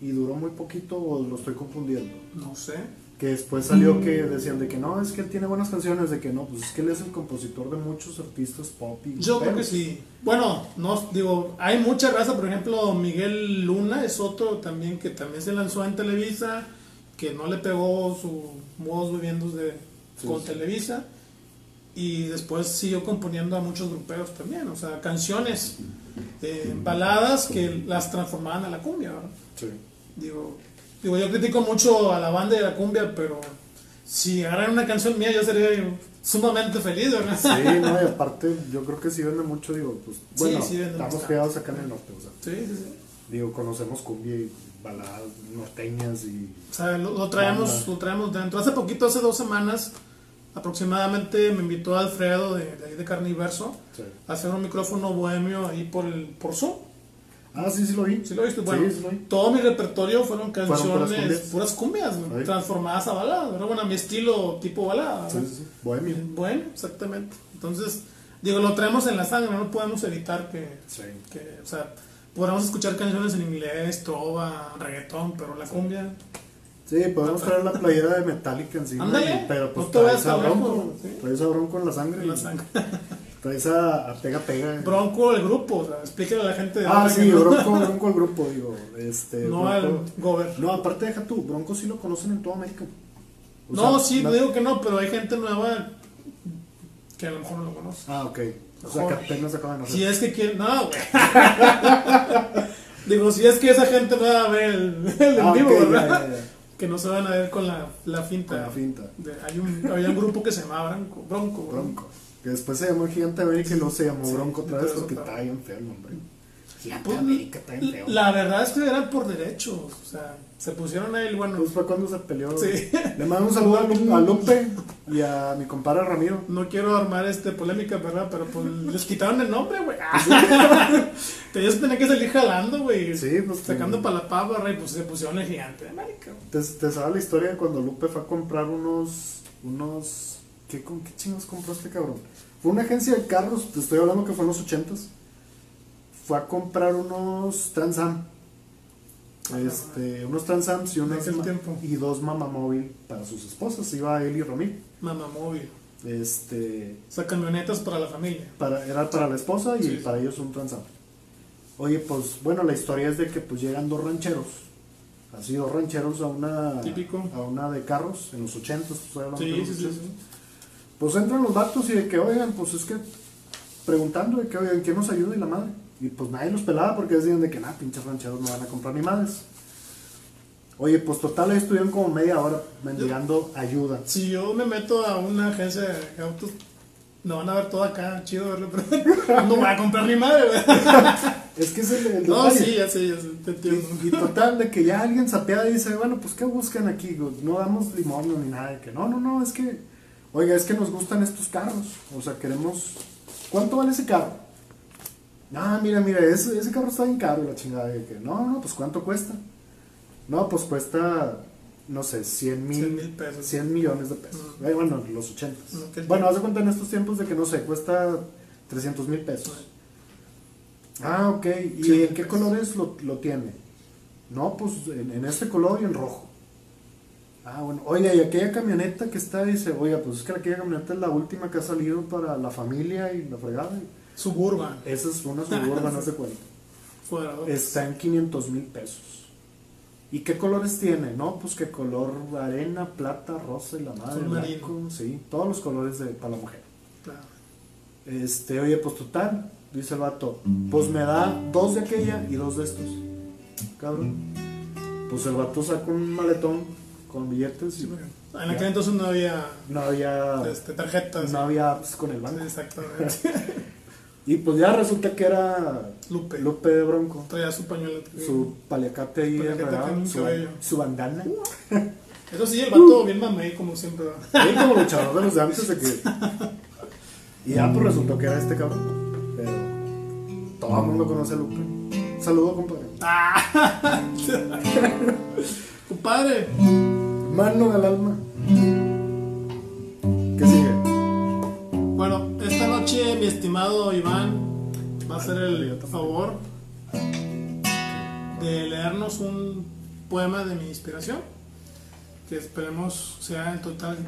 y duró muy poquito o lo estoy confundiendo. no sé. Que después salió que decían de que no, es que él tiene buenas canciones, de que no, pues es que él es el compositor de muchos artistas pop y Yo creo que sí. Bueno, no digo, hay mucha raza, por ejemplo, Miguel Luna es otro también que también se lanzó en Televisa, que no le pegó su modos viviendo de, Sí, con sí. Televisa y después siguió componiendo a muchos gruperos también, o sea, canciones, eh, baladas que las transformaban a la cumbia, ¿verdad? Sí. Digo, digo, yo critico mucho a la banda de la cumbia, pero si agarran una canción mía yo sería sumamente feliz, ¿verdad? Sí, [LAUGHS] no, y aparte yo creo que sí vende mucho, digo, pues Sí, bueno, sí vende estamos criados acá en el norte, o sea, Sí, sí, sí. digo, conocemos cumbia y baladas norteñas y... O sea, lo, lo traemos, Banda. lo traemos dentro. Hace poquito, hace dos semanas aproximadamente, me invitó Alfredo de, de ahí de Carniverso Sí. a hacer un micrófono bohemio ahí por el por Zoom. Ah, sí, sí lo vi. ¿Sí lo viste? Bueno, sí, sí lo vi. todo mi repertorio fueron canciones, puras cumbias. transformadas a balada. ¿verdad? Bueno, mi estilo tipo balada. Sí, sí, sí. Bueno, exactamente. Entonces, digo, lo traemos en la sangre, no podemos evitar que, que o sea, podamos escuchar canciones en inglés, trova, reggaetón, pero la cumbia Sí, podemos traer la playera de Metallica encima. Ándale, pero pues no te traes a Bronco. sí. Traes a Bronco en la sangre. en la y sangre. [LAUGHS] Traes a, Pega Pega. Bronco el grupo, o sea, explíquele a la gente de Ah, sí, Bronco, [LAUGHS] Bronco el grupo, digo. Este, no Bronco- al Gober. No, aparte deja tú, Bronco sí lo conocen en toda América. O No, sea, sí, la- no digo que no, pero hay gente nueva que a lo mejor no lo conoce. Ah, ok. O sea, que apenas acaban de hacer. Si es que quieren, no, güey. [LAUGHS] Digo, si es que esa gente no va a ver el, el en Ah, vivo, ok, ya, ¿verdad? ya, ya. Que no se van a ver con la, la finta. Con la finta. De- hay un, había un grupo que se llamaba Bronco. Bronco. Bronco. Que después se llamó Gigante América y luego se llamó Sí, Bronco otra vez porque está bien feo el nombre. Gigante Pues, América está bien feo. La verdad es que eran por derechos. O sea, se pusieron ahí, bueno, Pues fue cuando se peleó. Sí. Le mando un saludo a Lu- a Lupe y a mi compadre Ramiro. no quiero armar este polémica, ¿verdad? Pero pues les quitaron el nombre, güey. [LAUGHS] [LAUGHS] ellos tenían que salir jalando, güey. Sí, pues, Sacando sí. para la pava, y pues se pusieron el gigante de América. ¿Te, te sabes la historia de cuando Lupe fue a comprar unos. unos ¿qué, con, ¿Qué chingos compró este cabrón? Fue una agencia de carros, te estoy hablando que fue en los ochentas. Fue a comprar unos Transam. Este, unos Transams y, tiempo. y dos mamamóvil para sus esposas. Iba él y Romil. Mamá móvil. Este, O sea, camionetas para la familia. para, era para la esposa y Sí, sí. para ellos un Transam. Oye, pues bueno, la historia es de que pues llegan dos rancheros. Así dos rancheros a una Típico. a una de carros en los 80 estoy hablando de los 80s. Pues entran los vatos y de que, oigan, pues es que preguntando de que, oigan, ¿quién nos ayuda? Y la madre. Y pues nadie los pelaba porque decían de que, nada, pinches rancheros no van a comprar ni madres. Oye, pues total, ahí estuvieron como media hora mendigando ayuda. Si yo me meto a una agencia de autos, no van a ver todo acá, chido verlo, pero [LAUGHS] no voy a comprar ni madre. [LAUGHS] Es que es el, el No, detalle. sí, ya sé, ya sé, te entiendo. Y, y total, de que ya alguien sapea y dice, bueno, pues ¿qué buscan aquí? No damos limón ni nada. De que no, no, no, es que oiga, es que nos gustan estos carros, o sea, queremos, ¿cuánto vale ese carro? Ah, mira, mira, ese, ese carro está bien caro, la chingada. de que, no, no, pues ¿cuánto cuesta? No, pues cuesta, no sé, 100 mil, 100 mil pesos. 100 millones de pesos. Ujú. Eh, bueno, los 80. No, que- Bueno, haz de cuenta en estos tiempos de que, no sé, cuesta 300 mil pesos. Ah, ok. ¿Y en qué colores lo, lo tiene? No, pues en, en este color y en rojo. Ah, bueno. Oiga, y aquella camioneta que está, dice, oiga, pues es que aquella camioneta es la última que ha salido para la familia y la fregada. Suburban. Esa es una suburban, [LAUGHS] no se cuenta. Cuadrado. Está en 500 mil pesos. ¿Y qué colores tiene? No, pues que color arena, plata, rosa y la madre. Blanco, sí, todos los colores de, para la mujer. Claro. Este, oye, pues total, dice el vato, pues me da dos de aquella y dos de estos. Cabrón. Pues el vato saca un maletón con billetes Sí, porque en aquel entonces no había no había, este, tarjetas. no había apps con el Sí, banco. exactamente. [LAUGHS] Y pues ya resulta que era Lupe. Lupe de Bronco. Traía su pañuelo. Su paliacate ahí enredado, su, su bandana. [LAUGHS] Eso sí, el vato bien mamey, como siempre. Sí, como luchador de los de antes de que. [LAUGHS] Y ya pues resultó que era este cabrón. Pero todo el mundo conoce a Lupe. Saludo, compadre. Compadre, Mano al alma. ¿Qué sigue? bueno, esta noche mi estimado Iván va a hacer el favor de leernos un poema de mi inspiración que esperemos sea en total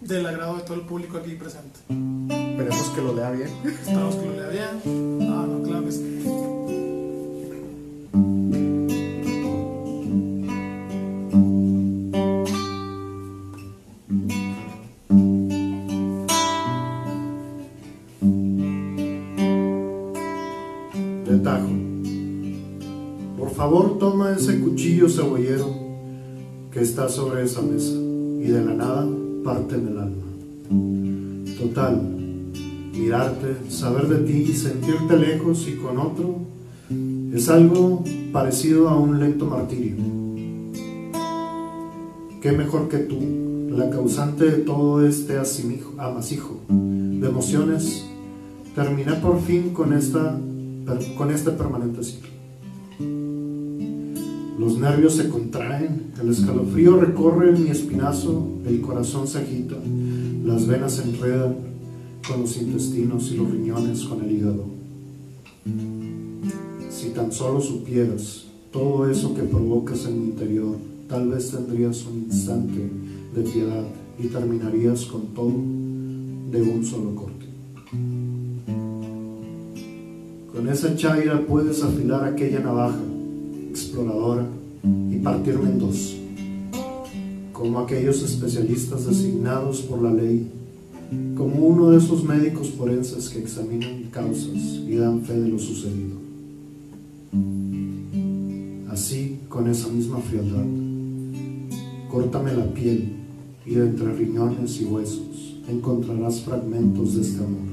del agrado de todo el público aquí presente. Esperemos que lo lea bien. Esperamos que lo lea bien. Ah, no, claro que sí. Tajo. Por favor, toma ese cuchillo cebollero que está sobre esa mesa y de la nada parte en el alma. Total, mirarte, saber de ti sentirte lejos y con otro es algo parecido a un lento martirio. ¿Qué mejor que tú, la causante de todo este amasijo de emociones, terminé por fin con, esta, con este permanente ciclo? Los nervios se contraen, el escalofrío recorre mi espinazo, el corazón se agita, las venas se enredan con los intestinos y los riñones con el hígado. Si tan solo supieras todo eso que provocas en mi interior, tal vez tendrías un instante de piedad y terminarías con todo de un solo corte. Con esa chaira puedes afilar aquella navaja exploradora y partirme en dos, como aquellos especialistas designados por la ley, como uno de esos médicos forenses que examinan causas y dan fe de lo sucedido. Así, con esa misma frialdad, córtame la piel y entre riñones y huesos encontrarás fragmentos de este amor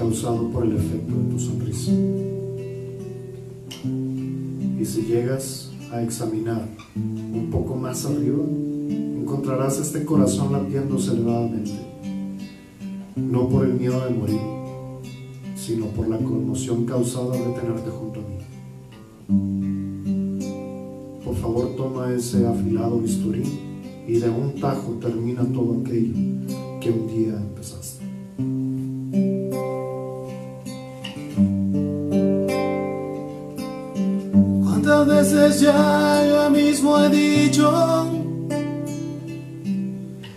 causado por el efecto de tu sonrisa. Y si llegas a examinar un poco más arriba, encontrarás este corazón latiendo aceleradamente, no por el miedo de morir, sino por la conmoción causada de tenerte junto a mí. Por favor, toma ese afilado bisturí y de un tajo termina todo aquello que un día empezaste. Veces ya yo mismo he dicho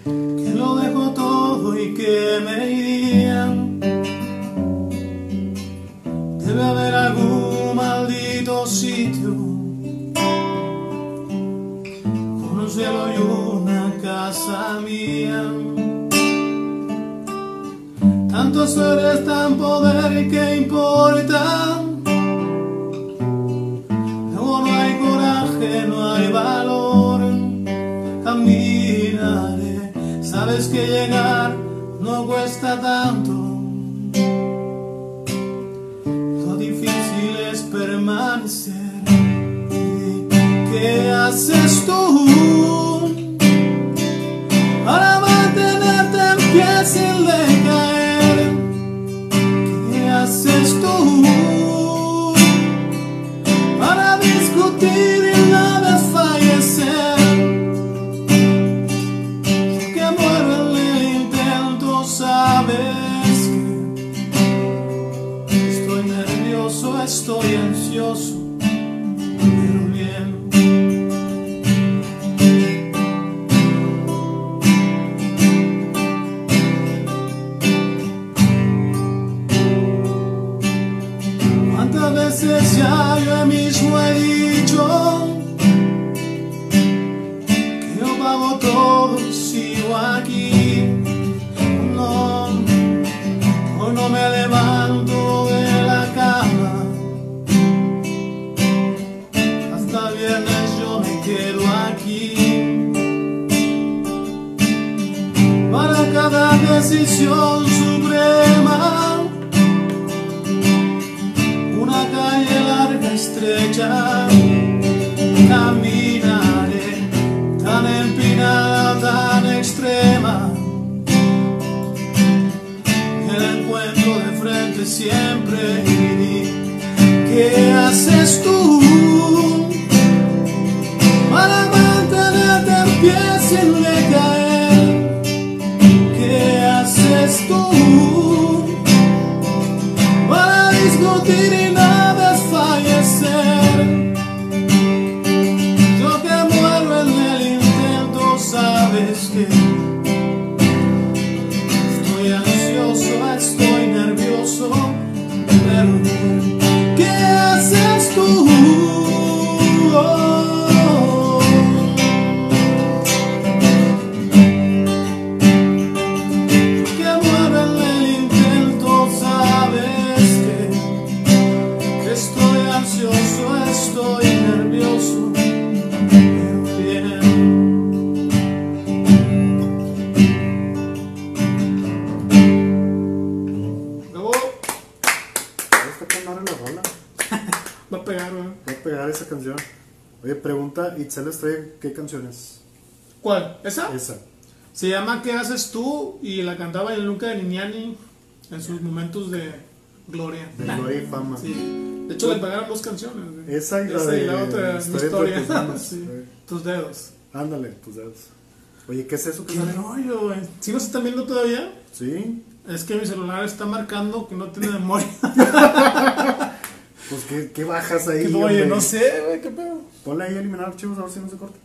que lo dejo todo y que me irían? Debe haber algún maldito sitio con un cielo y una casa mía. Tantos seres, tan poder que importan. Hay valor. Caminaré, sabes que llegar no cuesta tanto. Lo difícil es permanecer. ¿Qué haces tú pregunta Itzel Estrella, ¿qué canción es? ¿Cuál? ¿Esa? Esa. Se llama ¿Qué haces tú? y la cantaba el Luca de Niñani en sus momentos de gloria. De gloria y fama. Sí. De hecho, le pagaron dos canciones. güey. Esa y la Esa de la otra, mi Historia historia. entre tus. [LAUGHS] Sí. Eh. Tus dedos. Ándale, tus dedos. Oye, ¿qué es eso que ¿Qué sale? rollo, güey? ¿Sí nos están viendo todavía? Sí. Es que mi celular está marcando que no tiene memoria. [LAUGHS] Pues, ¿qué, qué bajas ahí? [LAUGHS] Oye, hombre? no sé, güey, qué pedo. Ponle ahí a eliminar archivos a ver si no se corta.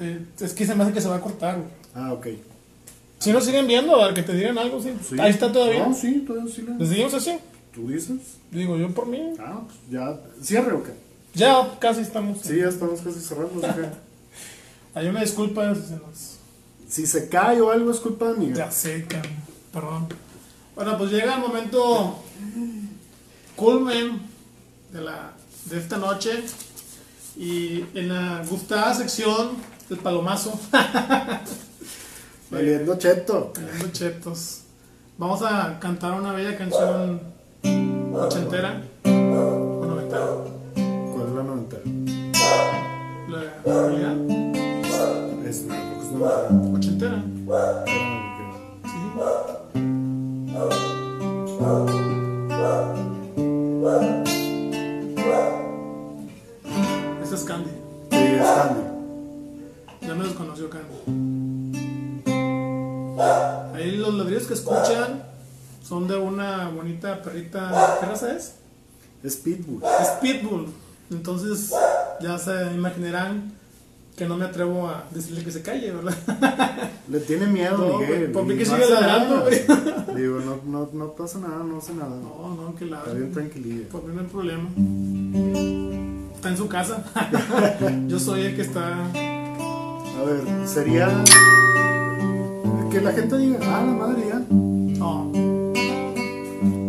Eh, es que se me hace que se va a cortar, güey. Ah, ok. Si nos siguen viendo, a ver, que te digan algo, sí. Sí. Ahí está todavía. No, sí, todavía sí. la- ¿Les seguimos así? ¿Tú dices? Digo, yo por mí. Ah, pues ya. ¿Cierre o qué? Ya casi estamos. Sí, ya estamos casi cerrando. [LAUGHS] Hay una disculpa si se nos. Si se cae o algo es culpa mía. Ya sé, cabrón. Perdón. Bueno, pues llega el momento culmen de, la, de esta noche. Y en la gustada sección del palomazo, [LAUGHS] Valiendo cheto. Valiendo chetos, vamos a cantar una bella canción ochentera o noventera. ¿Cuál es la noventa? La realidad, Es no, ochentera. Sí. Ya me desconoció Candy. Ahí los ladrillos que escuchan son de una bonita perrita. ¿Qué raza es? Es Pitbull. Es Pitbull. Entonces ya se imaginarán que no me atrevo a decirle que se calle, ¿verdad? [LAUGHS] Le tiene miedo, No, Miguel. ¿por qué que no sigue ladrando, güey? [LAUGHS] Digo, no, no, no pasa nada, no hace nada. No, no, que la Está bien tranquililla. Por mí no hay problema. Está en su casa. [LAUGHS] Yo soy el que está. A ver, sería que la gente diga, ah, la madre ya. No,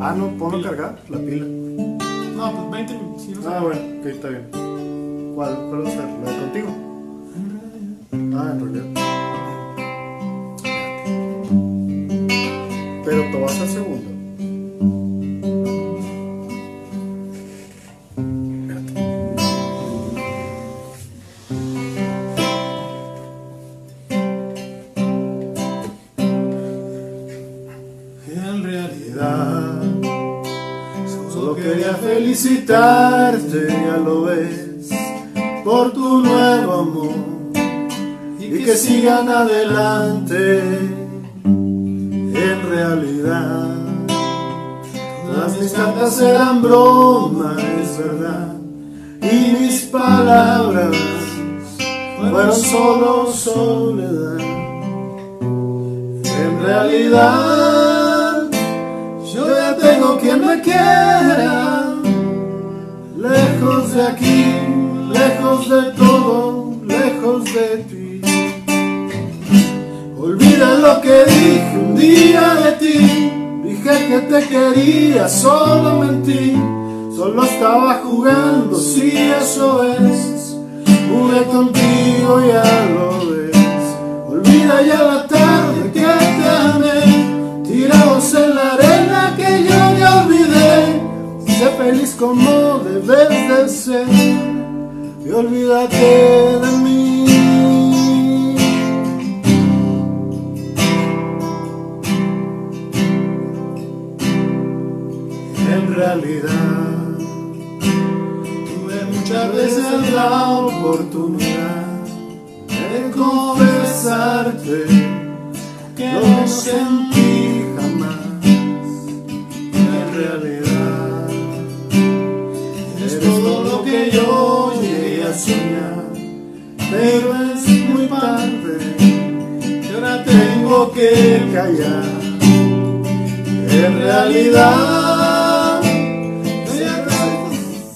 Ah, no, ponlo a cargar, la pila. no pues 20 minutos. sí, no. Ah, bueno, ok, está bien. ¿Cuál, cuál va a ser? ¿La de contigo? Ah, en realidad. Pero te vas al segundo. Felicitarte, ya lo ves, por tu nuevo amor y que sigan adelante. En realidad. Todas mis cartas eran broma, es verdad, y mis palabras fueron solo soledad. En realidad, yo ya tengo quien me quiera, lejos de aquí, lejos de todo, lejos de ti. Olvida lo que dije un día de ti, dije que te quería, solo mentí, solo estaba jugando, si eso es, jugué contigo, ya lo ves. Olvida ya la tarde que te amé, tirados en la arena que yo ya olvidé. Sé feliz como debes de ser y olvídate de mí. En realidad, tuve muchas veces la oportunidad de confesarte que no sentí que yo llegué a soñar, pero es muy tarde y ahora tengo que callar. En realidad,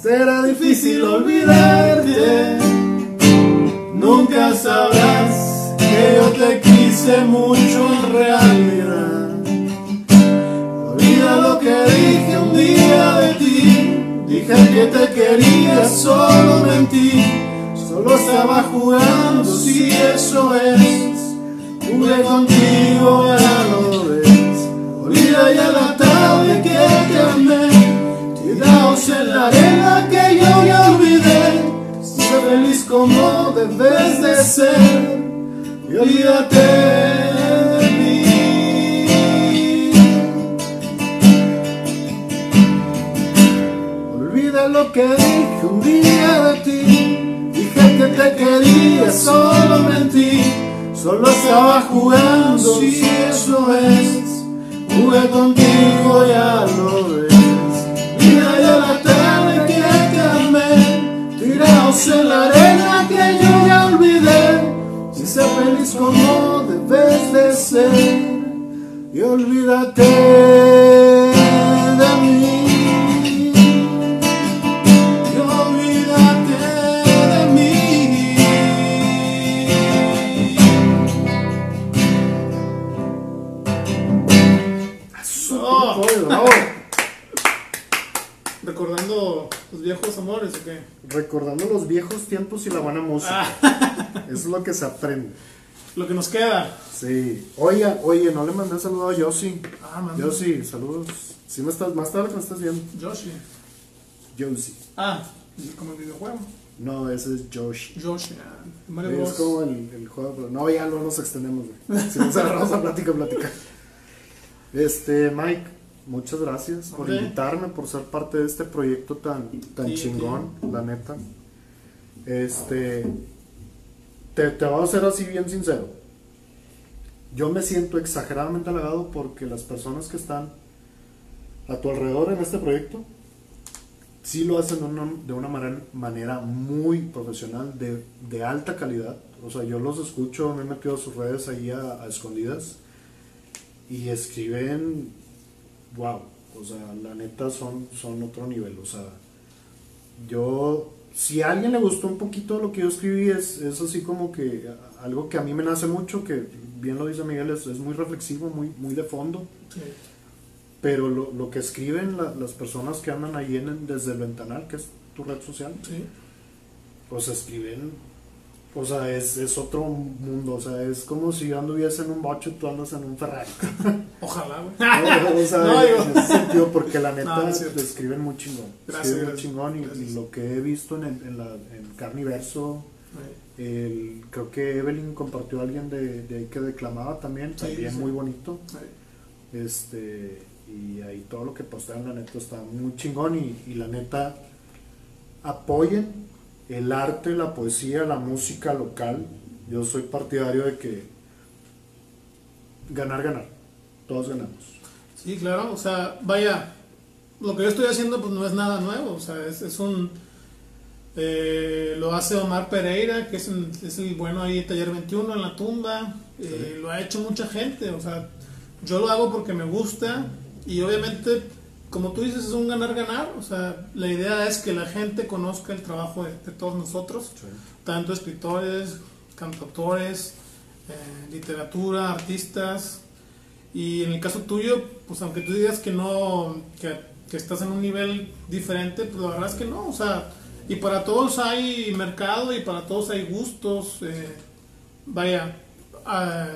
será difícil olvidarte. Nunca sabrás que yo te quise mucho en realidad. Olvida lo que dije un día de ti. Dije que te quería, solo mentí. Solo estaba jugando, si eso es. Jugué contigo, ya lo ves. Olvida ya la tarde que te amé. Tirados en la arena que yo ya olvidé. Sé feliz como debes de ser. Y olvídate lo que dije un día de ti. Dije que te quería, solo mentí. Solo estaba jugando, si eso es. Jugué contigo, ya lo ves. Mira ya la tarde que te amé. Tirados en la arena que yo ya olvidé. Si sé feliz como debes de ser. Y olvídate Recordando los viejos amores, ¿o qué? Recordando los viejos tiempos y la buena música. Eso [LAUGHS] es lo que se aprende. Lo que nos queda. Sí. Oiga, oye, no le mandé saludo a Yossi. Ah, manda. Yossi, saludos. Si me estás, más tarde me estás viendo. Joshi. Yoshi. Ah, como el videojuego. No, ese es Josh. Joshi. ah, Mario Es Bros. como el, el juego. pero No, ya no nos extendemos, güey. Si nos agarramos a plática, plática. [LAUGHS] Este, Mike, muchas gracias por invitarme, por ser parte de este proyecto tan, tan Sí, chingón, la neta. Este, te, te voy a ser así bien sincero. Yo me siento exageradamente halagado porque las personas que están a tu alrededor en este proyecto sí lo hacen de una, de una manera, manera muy profesional, de, de alta calidad. O sea, yo los escucho, me he metido a sus redes ahí a, a escondidas y escriben, wow, o sea, la neta son, son otro nivel. O sea, yo, si a alguien le gustó un poquito lo que yo escribí, es, es así como que algo que a mí me nace mucho, que bien lo dice Miguel, es, es muy reflexivo, muy, muy de fondo Sí. pero lo, lo que escriben la- las personas que andan ahí en, desde el ventanal, que es tu red social, Sí. pues escriben, o sea, es, es otro mundo, o sea, es como si yo anduviese en un bocho y tú andas en un Ferrari. [LAUGHS] Ojalá, güey. No, o sea, [LAUGHS] No, en ese sentido, porque la [LAUGHS] neta No, es cierto. te escriben muy chingón. Gracias, escriben muy chingón y, lo que he visto en, el, en, la, en Carniverso, Sí. el, creo que Evelyn compartió a alguien de, de ahí que declamaba también, Sí, también sí. muy bonito. Este, y ahí todo lo que postean, la neta, está muy chingón. Y, y la neta, apoyen el arte, la poesía, la música local. Yo soy partidario de que ganar, ganar. todos ganamos. Sí, claro, o sea, vaya, lo que yo estoy haciendo pues no es nada nuevo, o sea, es, es un... eh, lo hace Omar Pereira, que es, el- es el bueno ahí de Taller 21 en la tumba, eh, lo ha hecho mucha gente, o sea, yo lo hago porque me gusta y obviamente, como tú dices, es un ganar-ganar, o sea, la idea es que la gente conozca el trabajo de, de todos nosotros, tanto escritores, cantautores, eh, literatura, artistas. Y en el caso tuyo, pues aunque tú digas que no, que, que estás en un nivel diferente, pues la verdad es que no, o sea, y para todos hay mercado y para todos hay gustos. eh, vaya, ah,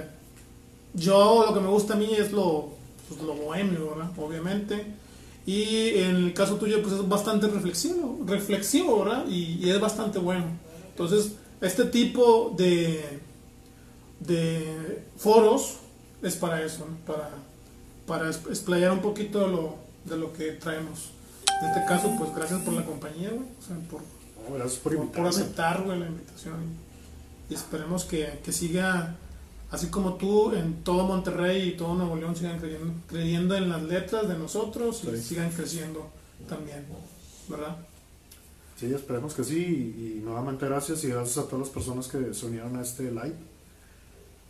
yo lo que me gusta a mí es lo, pues, lo bohemio, ¿verdad? Obviamente. Y en el caso tuyo, pues es bastante reflexivo, reflexivo, ¿verdad? Y, y es bastante bueno. Entonces, este tipo de, de foros es para eso, ¿no? para, para explayar un poquito de lo, de lo que traemos. En este caso, pues gracias por la compañía, güey, o sea, por, No, gracias por por, aceptar güey, la invitación. Y esperemos que, que siga, así como tú, en todo Monterrey y todo Nuevo León sigan creyendo, creyendo en las letras de nosotros y Sí. sigan creciendo también, ¿verdad? Sí, esperemos que sí. Y, nuevamente gracias y gracias a todas las personas que se unieron a este live.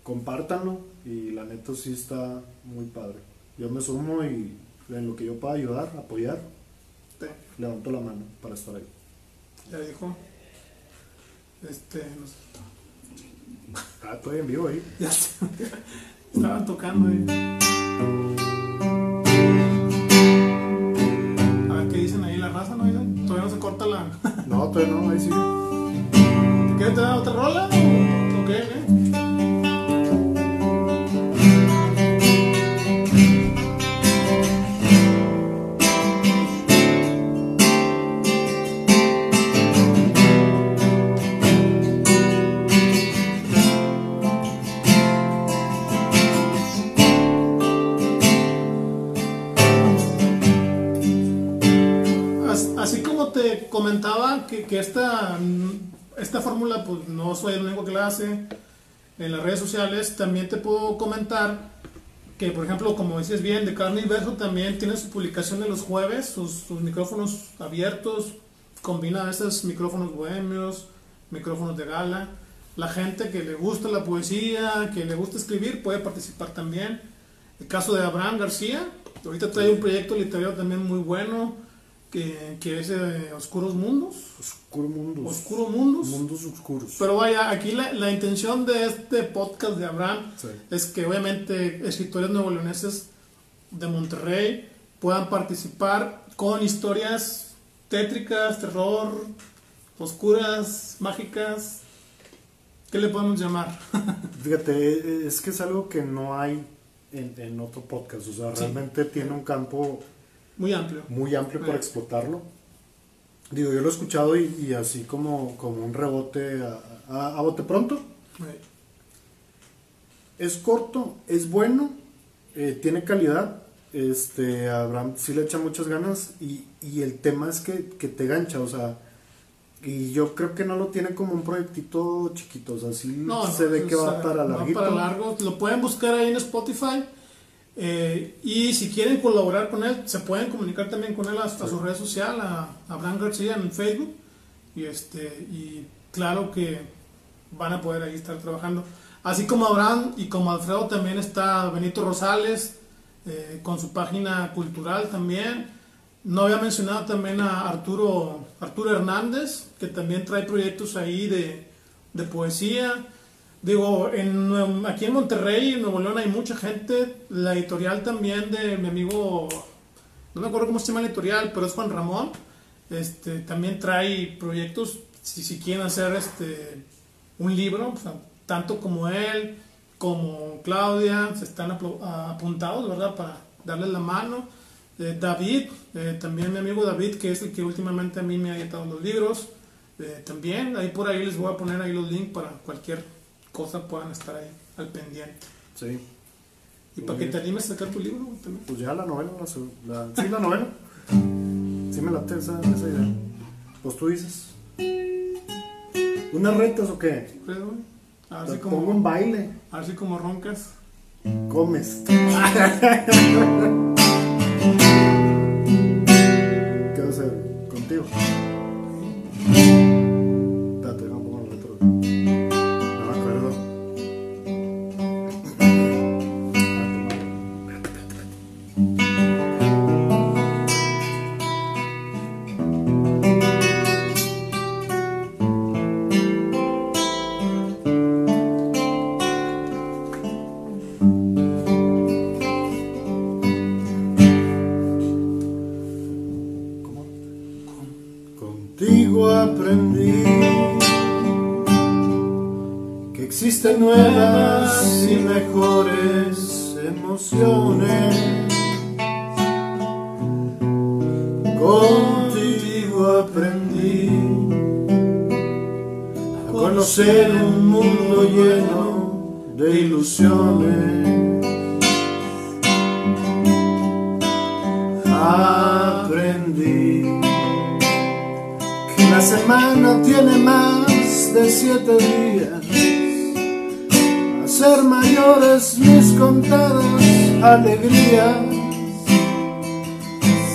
Compártanlo y la neta sí está muy padre. Yo me sumo y en lo que yo pueda ayudar, apoyar, Te- levanto la mano para estar ahí. ya dijo. Este, no sé. Ah, estoy en vivo ahí. [LAUGHS] Ya sé. Estaban tocando ahí. A ver qué dicen ahí la raza, ¿no? Todavía no se corta la. No, todavía no, ahí sí. ¿Quieres te dar otra rola? ¿O o qué? eh? Comentaba que, que esta, esta fórmula, pues no soy el único que la hace en las redes sociales, también te puedo comentar que, por ejemplo, como dices bien, de carne y verso también tiene su publicación de los jueves, sus, sus micrófonos abiertos, combina a veces micrófonos bohemios, micrófonos de gala. La gente que le gusta la poesía, que le gusta escribir, puede participar también. El caso de Abraham García, ahorita trae un proyecto literario también muy bueno, que, que es eh, Oscuros Mundos. Oscuro mundos. Oscuro Mundos. Mundos oscuros. Pero vaya, aquí la, la intención de este podcast de Abraham Sí. es que obviamente escritores nuevoleoneses de Monterrey puedan participar con historias tétricas, terror, oscuras, mágicas. ¿Qué le podemos llamar? [LAUGHS] Fíjate, es que es algo que no hay en, en otro podcast. O sea, Sí. realmente tiene un campo Muy amplio. muy amplio para explotarlo. Digo, yo lo he escuchado y, y así como, como un rebote a, a- a bote pronto. Es corto, es bueno, eh, tiene calidad. Este, Abraham sí le echa muchas ganas y, y el tema es que, que te gancha, o sea, y yo creo que no lo tiene como un proyectito chiquito, o sea, sí No, se no, ve que va sea, para larguito. para largo. Lo pueden buscar ahí en Spotify. Eh, y si quieren colaborar con él, se pueden comunicar también con él hasta Sí. su red social, a Abraham García en Facebook. Y, este, y claro que van a poder ahí estar trabajando. Así como Abraham y como Alfredo también está Benito Rosales eh, con su página cultural también. No había mencionado también a Arturo, Arturo Hernández, que también trae proyectos ahí de, de poesía. Digo, en, aquí en Monterrey, en Nuevo León, hay mucha gente. La editorial también de mi amigo, no me acuerdo cómo se llama la editorial, pero es Juan Ramón. Este, también trae proyectos, si, quieren hacer este, un libro, tanto como él, como Claudia, se están apro- a- apuntados, ¿verdad? Para darles la mano. Eh, David, eh, también mi amigo David, que es el que últimamente a mí me ha editado los libros. eh, también, ahí por ahí les voy a poner ahí los links para cualquier cosa puedan estar ahí al pendiente. Sí, Y para que te animes a sacar tu libro también. pues ya la novela, la, la- sí, la novela. Sí me late esa, esa idea. Pues tú dices. ¿Unas retas o qué? Güey. A ver si pongo un como, baile. a ver si como roncas. Comes. [LAUGHS]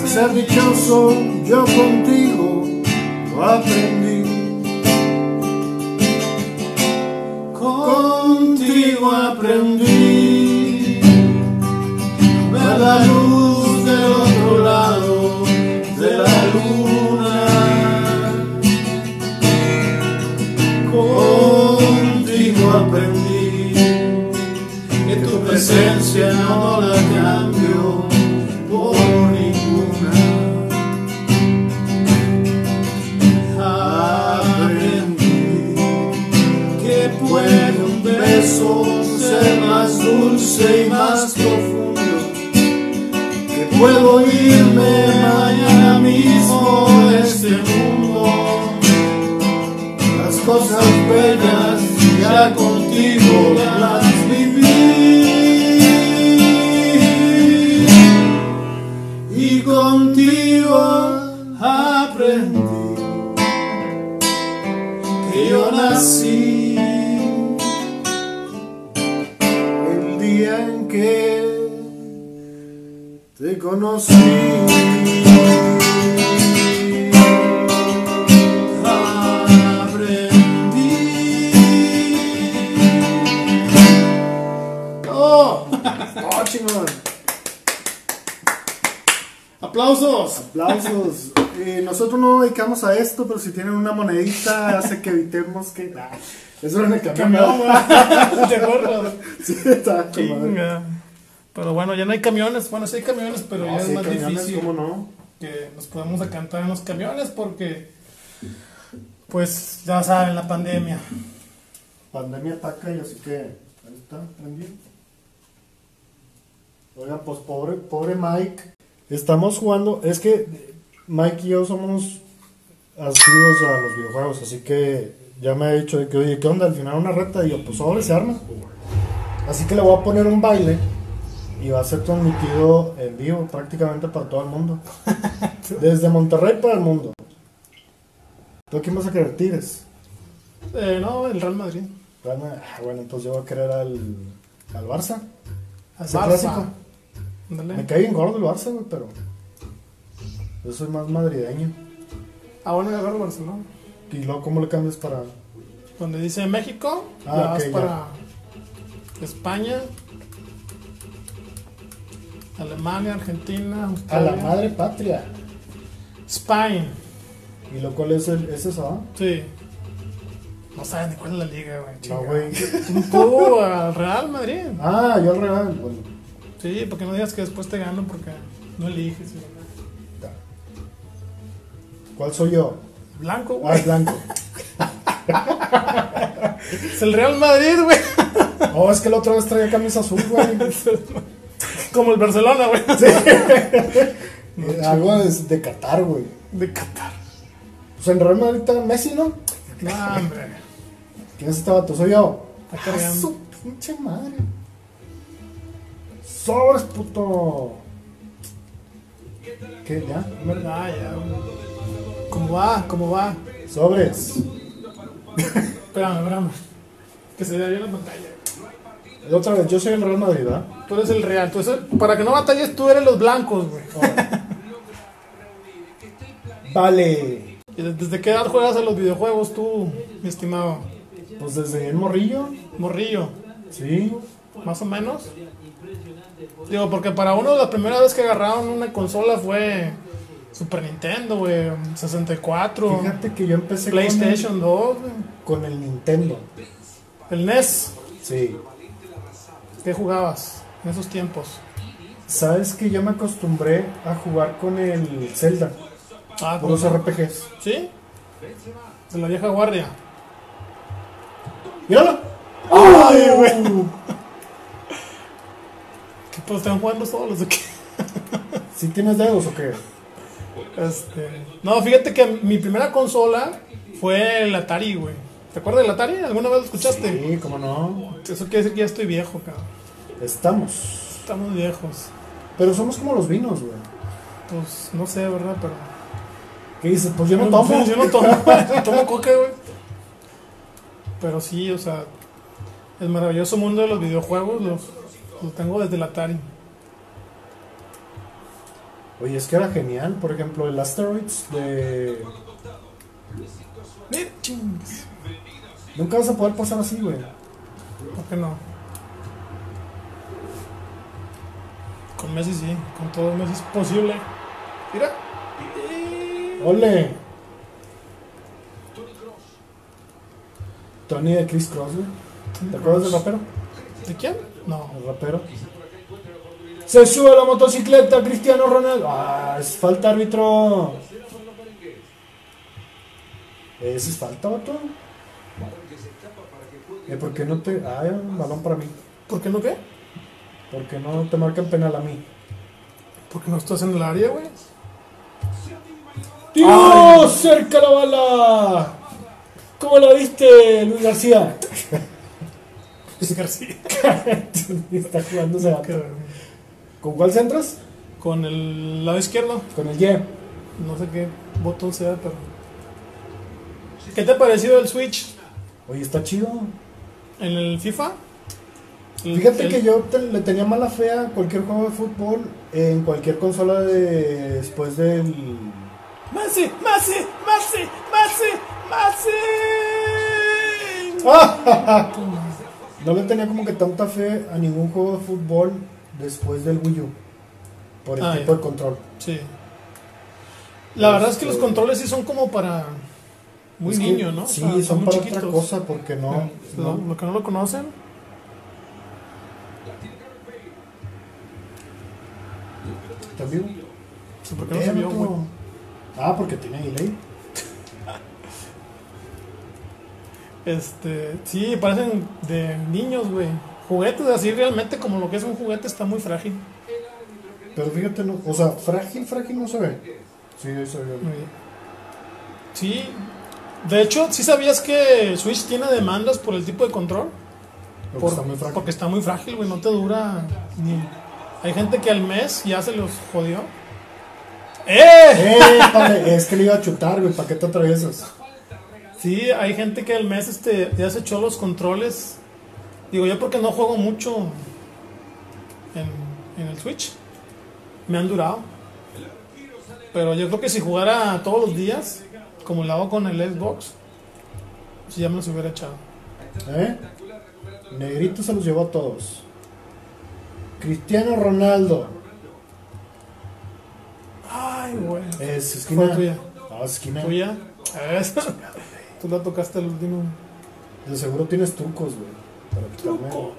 ser dichoso yo contigo lo aprendí. Contigo aprendí ver la luz del otro lado de la luna. Contigo aprendí que tu presencia say conocí. Aprendí. ¡Oh! [LAUGHS] ¡Oh! ¡Aplausos! Aplausos. Eh, nosotros no dedicamos a esto, pero si tienen una monedita, hace que evitemos que. Ah, eso güey. ¿Te acuerdas? Sí, está. Pero bueno, ya no hay camiones. Bueno, sí hay camiones, pero No, ya es más camiones, difícil ¿Cómo no? que nos podamos cantar en los camiones porque, pues, ya saben, la pandemia. Pandemia ataca y así que. Ahí está, prendido. Oigan, pues pobre, pobre Mike. Estamos jugando. Es que Mike y yo somos asiduos a los videojuegos, así que ya me ha dicho de que, oye, ¿qué onda? Al final una reta. Y yo, pues sobre se arma. Así que le voy a poner un baile y va a ser transmitido en vivo prácticamente para todo el mundo. [LAUGHS] Desde Monterrey para el mundo. ¿Tú a quién vas a querer? Tigres. Eh, no, el Real Madrid. Realmente, ah, bueno, entonces yo voy a querer al, al Barça. Al clásico. Me cae bien gordo el Barça, güey, pero yo soy más madrideño. Ah, bueno, agarro el Barcelona. ¿Y luego cómo le cambias para...? Donde dice México, Ah, vas ya. para España, Alemania, Argentina, A Australia. la madre patria. Spain. ¿Y lo cual es el, es esa? ah? Sí. No saben ni cuál es la liga, güey. No, güey. Tú al Real Madrid. Ah, yo al Real. Bueno, Sí, porque no digas que después te gano porque no eliges. ya. ¿Cuál soy yo? Blanco, Ah, güey. es blanco. [LAUGHS] Es el Real Madrid, güey. Oh, es que la otra vez traía camisa azul, güey. [LAUGHS] Como el Barcelona, güey. [LAUGHS] [LAUGHS] Eh, Algo de, de Qatar, güey. De Qatar. Pues en Real Madrid está Messi, ¿no? No, hombre. ¿Quién es este vato? Soy yo. Está Ah, su pinche madre. Sobres, puto. ¿Qué? ¿Ya? Ah, ya, güey. ¿Cómo va? ¿Cómo va? Sobres. [LAUGHS] Espérame, espérame. Que se vea bien la pantalla. Otra vez, yo soy el Real Madrid, ¿verdad? Tú eres el Real. Entonces, para que no batalles, tú eres los blancos, güey. [LAUGHS] Vale. ¿Y ¿Desde qué edad juegas a los videojuegos tú, mi estimado? Pues desde el morrillo. Morrillo, Sí. más o menos. Digo, porque para uno la primera vez que agarraron una consola fue Super Nintendo, güey, 64, Fíjate que yo empecé PlayStation 2. Con, el, con el Nintendo. el NES. Sí. ¿Qué jugabas en esos tiempos? Sabes que yo me acostumbré a jugar con el Zelda, Ah, con los. RPGs. ¿Sí? De la vieja guardia. ¡Míralo! ¡Ay, güey! ¿Qué pues están jugando solos o qué? ¿Sí tienes dedos o qué? Este, no, fíjate que mi primera consola fue el Atari, güey. ¿Te acuerdas del Atari? ¿Alguna vez lo escuchaste? Sí, cómo no. Eso quiere decir que ya estoy viejo, cabrón. Estamos. Estamos viejos. Pero somos como los vinos, güey. Pues no sé, ¿verdad? Pero. ¿Qué dices? Pues yo no tomo. Yo no tomo, [LAUGHS] yo tomo coca, güey. Pero sí, o sea, el maravilloso mundo de los videojuegos los, lo tengo desde el Atari. Oye, es que era genial. Por ejemplo, el Asteroids de. Mira. Nunca vas a poder pasar así, güey. ¿Por qué no? Con Messi sí, con todo Messi es posible. Mira. ¡Ole! Tony de Chris Cross, güey. ¿Te acuerdas del rapero? ¿De quién? No. El rapero. Se sube a la motocicleta Cristiano Ronaldo. Ah, es falta árbitro. Ese es falta, vato. Eh, ¿Por qué no te.? Ah, un balón para mí. ¿Por qué no qué? ¿Por qué no te marcan penal a mí? Porque no estás en el área, güey. ¡Dios! ¡Cerca la bala! ¿Cómo la viste, Luis García? [LAUGHS] Luis García. [LAUGHS] Está jugando ese vato. ¿Con cuál centras? Con el lado izquierdo. Con el Y. No sé qué botón sea, pero. ¿Qué te ha parecido el Switch Oye, está chido. en el FIFA? Fíjate el- que yo te- le tenía mala fe a cualquier juego de fútbol en cualquier consola de, después del... ¡Messi! ¡Messi! ¡Messi! ¡Messi! ¡Ah! [LAUGHS] No le tenía como que tanta fe a ningún juego de fútbol después del Wii U. Por el Ah, tipo ya. de control. Sí. La verdad es que los Este- controles sí son como para muy Es que niños, ¿no? O Sí, sea, son para chiquitos. otra cosa porque no... Lo, no. lo que no lo conocen. ¿Estás vivo? ¿Por qué no se vio, güey? Ah, porque tiene delay. Este, sí, parecen de niños, güey. Juguetes así realmente como lo que es un juguete está muy frágil. Pero fíjate, no, o sea, frágil, frágil no se ve. Sí, se ve. Muy- Sí, de hecho, ¿sí sabías que Switch tiene demandas por el tipo de control? Porque Por- está muy frágil. Porque está muy frágil, güey, no te dura ni... Hay gente que al mes ya se los jodió. ¡Eh! ¡Eh! es que le iba a chutar, güey. ¿Para qué te atraviesas? Sí, hay gente que al mes este, ya se echó los controles. Digo, yo porque no juego mucho en, en el Switch. Me han durado. Pero yo creo que si jugara todos los días, como lo hago con el Xbox, si ya me los hubiera echado. ¿Eh? Negrito se los llevó a todos. Cristiano Ronaldo. Ay, güey. Es esquina. Tuya. Ah, es esquina. ¿Tuya? Esa. Tú la tocaste el último. De seguro tienes trucos, güey. Para. Truco.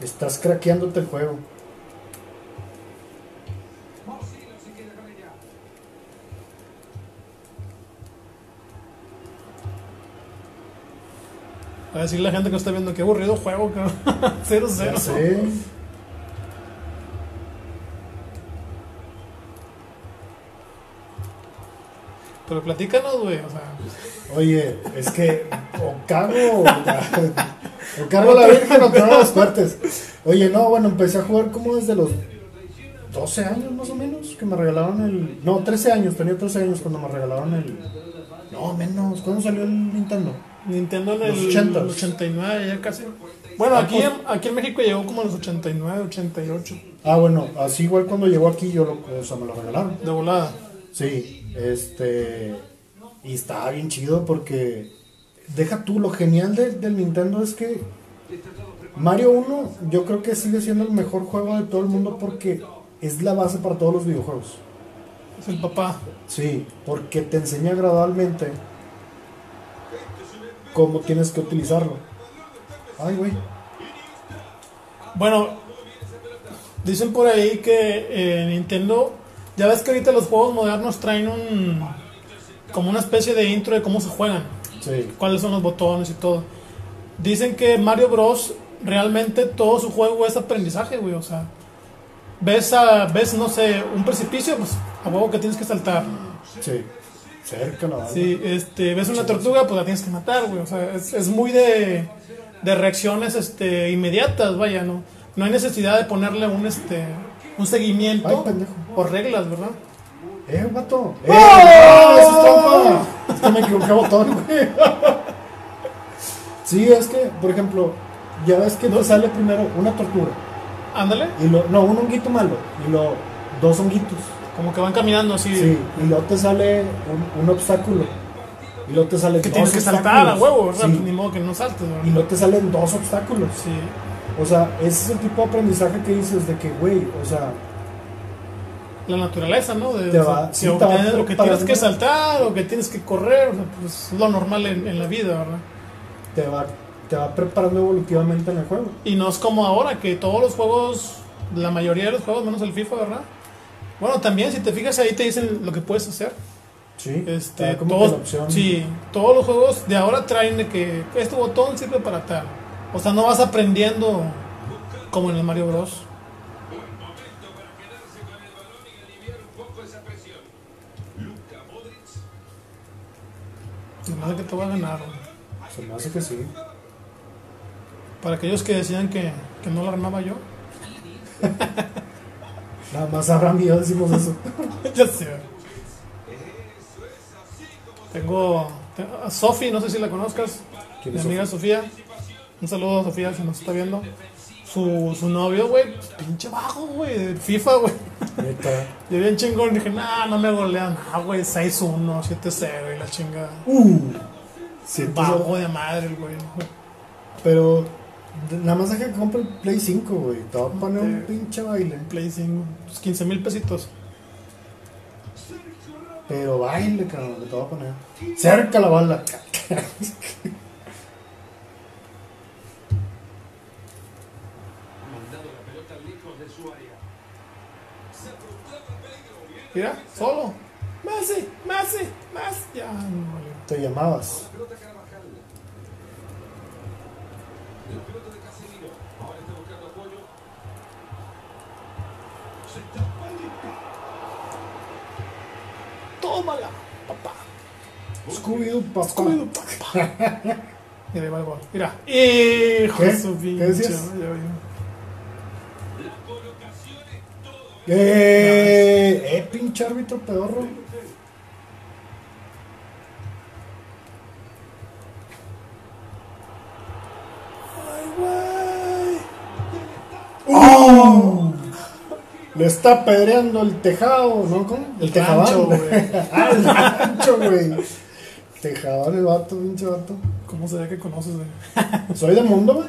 Estás craqueándote el juego. A decirle a la gente que está viendo que aburrido juego, cabrón. [LAUGHS] 0-0. Ya sé. Pero platícanos, güey. O sea, Oye, es que o cago o, [LAUGHS] cargo la Virgen o cargo las fuertes. Oye, no, bueno, empecé a jugar como desde los 12 años más o menos, que me regalaron el... No, 13 años, tenía 13 años cuando me regalaron el... No, menos, ¿cuándo salió el Nintendo? Nintendo en Los el 80s. 89, ya casi. Bueno, Ah, aquí, pues- en, aquí en México llegó como en los 89, 88. Ah, bueno, así igual cuando llegó aquí yo lo, o sea, me lo regalaron. De volada. Sí, este. Y estaba bien chido porque. Deja tú, lo genial de- del Nintendo es que. Mario 1, yo creo que sigue siendo el mejor juego de todo el mundo porque es la base para todos los videojuegos. Es el papá. Sí, porque te enseña gradualmente cómo tienes que utilizarlo. Ay, güey. Bueno, dicen por ahí que eh, Nintendo, ya ves que ahorita los juegos modernos traen un como una especie de intro de cómo se juegan, Sí, cuáles son los botones y todo. Dicen que Mario Bros realmente todo su juego es aprendizaje, güey, o sea, ves a, ves no sé, un precipicio, pues a huevo que tienes que saltar. sí. Cerca la. Sí, este, ves una tortuga, pues la tienes que matar, güey. O sea, es, es muy de, de reacciones este, inmediatas, vaya, ¿no? No hay necesidad de ponerle un, este, un seguimiento Ay, pendejo. o reglas, ¿verdad? ¡Eh, vato! ¡Eh! ¡Ah, esa [LAUGHS] es que me equivoqué botón, güey. Sí, es que, por ejemplo, ya ves que te sale primero una tortuga. Ándale, Y lo, no, un honguito malo. Y lo, dos honguitos. Como que van caminando así. Sí. Y luego te sale un, un obstáculo. Y luego te salen Que dos tienes que saltar a huevo, ¿verdad? Sí. Ni modo que no saltes, ¿verdad? Y luego te salen dos obstáculos. Sí. O sea, ese es el tipo de aprendizaje que dices de que, güey, o sea, La naturaleza, ¿no? De, Te o sea, va- que o, te va que tienes, o que tienes preparando. que saltar, o que tienes que correr, o sea, pues es lo normal en, en la vida, ¿verdad? te va, te va preparando evolutivamente en el juego. Y no es como ahora, que todos los juegos, la mayoría de los juegos, menos el FIFA, ¿verdad? Bueno, también si te fijas ahí te dicen lo que puedes hacer. Sí. te Este, como todos, opción. sí, todos los juegos de ahora traen de que este botón sirve para tal. O sea, no vas aprendiendo como en el Mario Bros. Además de que te va a ganar. Se me hace que sí. Para aquellos que decían que, que no lo armaba yo. [LAUGHS] Nada más Abraham y yo decimos eso. [LAUGHS] ya sé. Tengo te- a Sofi, no sé si la conozcas. ¿Quién Mi amiga Sofía. Un saludo a Sofía si nos está viendo. Su, su novio, güey, pues, pinche bajo, güey, de FIFA, güey. Yo [LAUGHS] bien chingón dije, nah, no me golean. Ah, güey, 6-1, 7-0 y la chinga. Uh. Bajo de madre, güey. Pero nada más deja que compre el Play 5, güey. Te va a poner un pinche baile. Play 5, pues 15 mil pesitos. Pero baile, cabrón, que te va a poner. Cerca la bala. Mira, solo. Messi, Messi, Messi. Ya, no. Te llamabas. Tómala, papá. Scooby-Doo, papá. Scooby-Doo, papá. [LAUGHS] Mira, va el gol. Mira. Hijo ¿Qué? de su ¿Qué pinche. ¡Eh! ¡Eh, pinche árbitro pedorro! Ay, güey. ¡Oh! Le está apedreando el tejado, ¿no? ¿Cómo? El tejabán. güey. ah, [LAUGHS] el rancho, güey. Tejabán el vato, pinche vato. ¿Cómo se ve que conoces, güey? [LAUGHS] Soy del mundo, güey.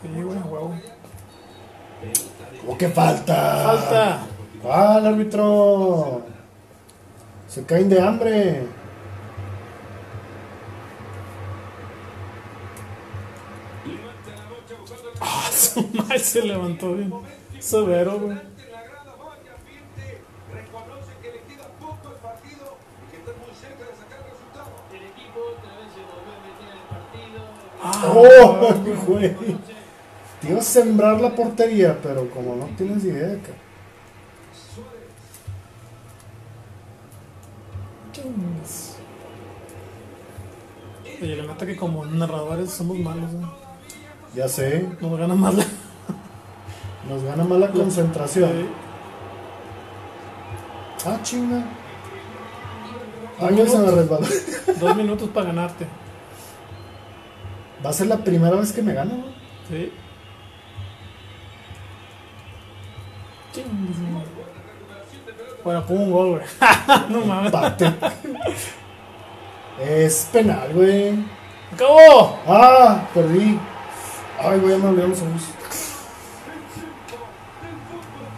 Sí, güey, huevo. ¿Cómo que falta? Falta. ¿Cuál árbitro? Se caen de hambre. Ah, [LAUGHS] su madre se levantó bien. Severo, güey. Ah, ¡Oh, güey! Te iba a sembrar la portería, pero como no tienes idea, ca- Oye, la neta que como narradores somos malos, güey. ya sé, Nos gana más la. nos gana más la concentración. Sí. Ah, chinga. Ya se me resbaló. [LAUGHS] Dos minutos para ganarte. Va a ser la primera vez que me gana, güey. Sí. Chinguísimo. Bueno, pongo un gol, güey. [LAUGHS] no mames. Empate. es penal, güey. ¡Acabó! Ah, perdí. Ay, güey, ya me olvidé los ojos.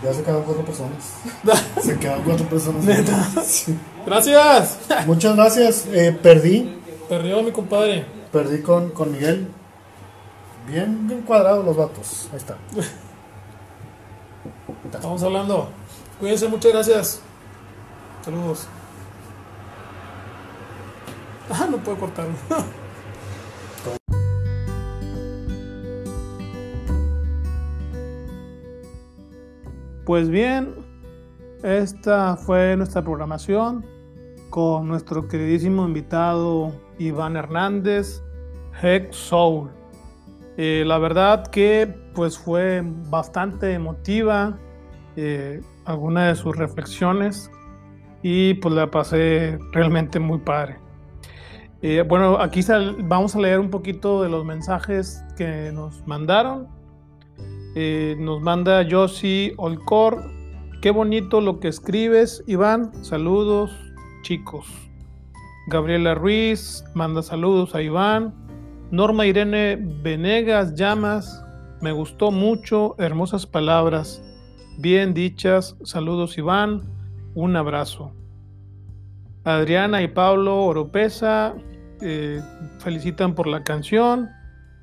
Ya se quedan cuatro personas. [LAUGHS] se quedan cuatro personas. ¿Neta? Sí. ¡Gracias! Muchas gracias. Eh, perdí. Perdió mi compadre. Perdí con, con Miguel. Bien, bien cuadrados los vatos. Ahí está. Estamos hablando. Cuídense, muchas gracias. Saludos. Ah, no puedo cortarlo. [LAUGHS] Pues bien, esta fue nuestra programación con nuestro queridísimo invitado Iván Hernández, Heck Soul. Eh, la verdad que pues fue bastante emotiva eh, alguna de sus reflexiones y pues la pasé realmente muy padre. Eh, bueno, aquí vamos a leer un poquito de los mensajes que nos mandaron. Eh, nos manda Josie Olcor. Qué bonito lo que escribes, Iván. Saludos, chicos. Gabriela Ruiz manda saludos a Iván. Norma Irene Venegas Llamas. Me gustó mucho. Hermosas palabras. Bien dichas. Saludos, Iván. Un abrazo. Adriana y Pablo Oropesa eh, felicitan por la canción.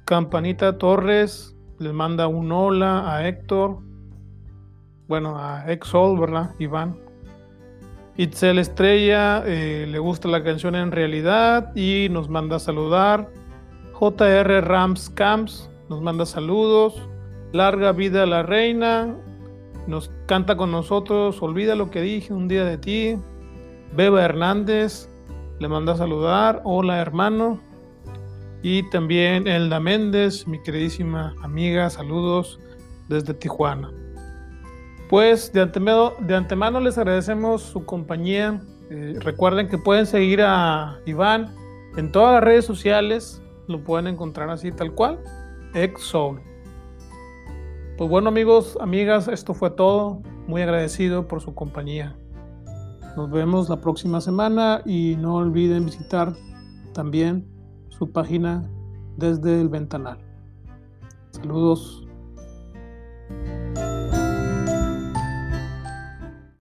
Campanita Torres les manda un hola a Héctor. Bueno, a Exol, ¿verdad? Iván. Itzel Estrella eh, le gusta la canción en realidad y nos manda a saludar. JR Rams Camps nos manda saludos. Larga vida a la reina. Nos canta con nosotros. Olvida lo que dije un día de ti. Beba Hernández le manda a saludar. Hola hermano. Y también Elda Méndez, mi queridísima amiga, saludos desde Tijuana. Pues de antemano, de antemano les agradecemos su compañía. Eh, recuerden que pueden seguir a Iván en todas las redes sociales. Lo pueden encontrar así tal cual. Exoul. Pues bueno amigos, amigas, esto fue todo. Muy agradecido por su compañía. Nos vemos la próxima semana y no olviden visitar también su página desde el ventanal. Saludos.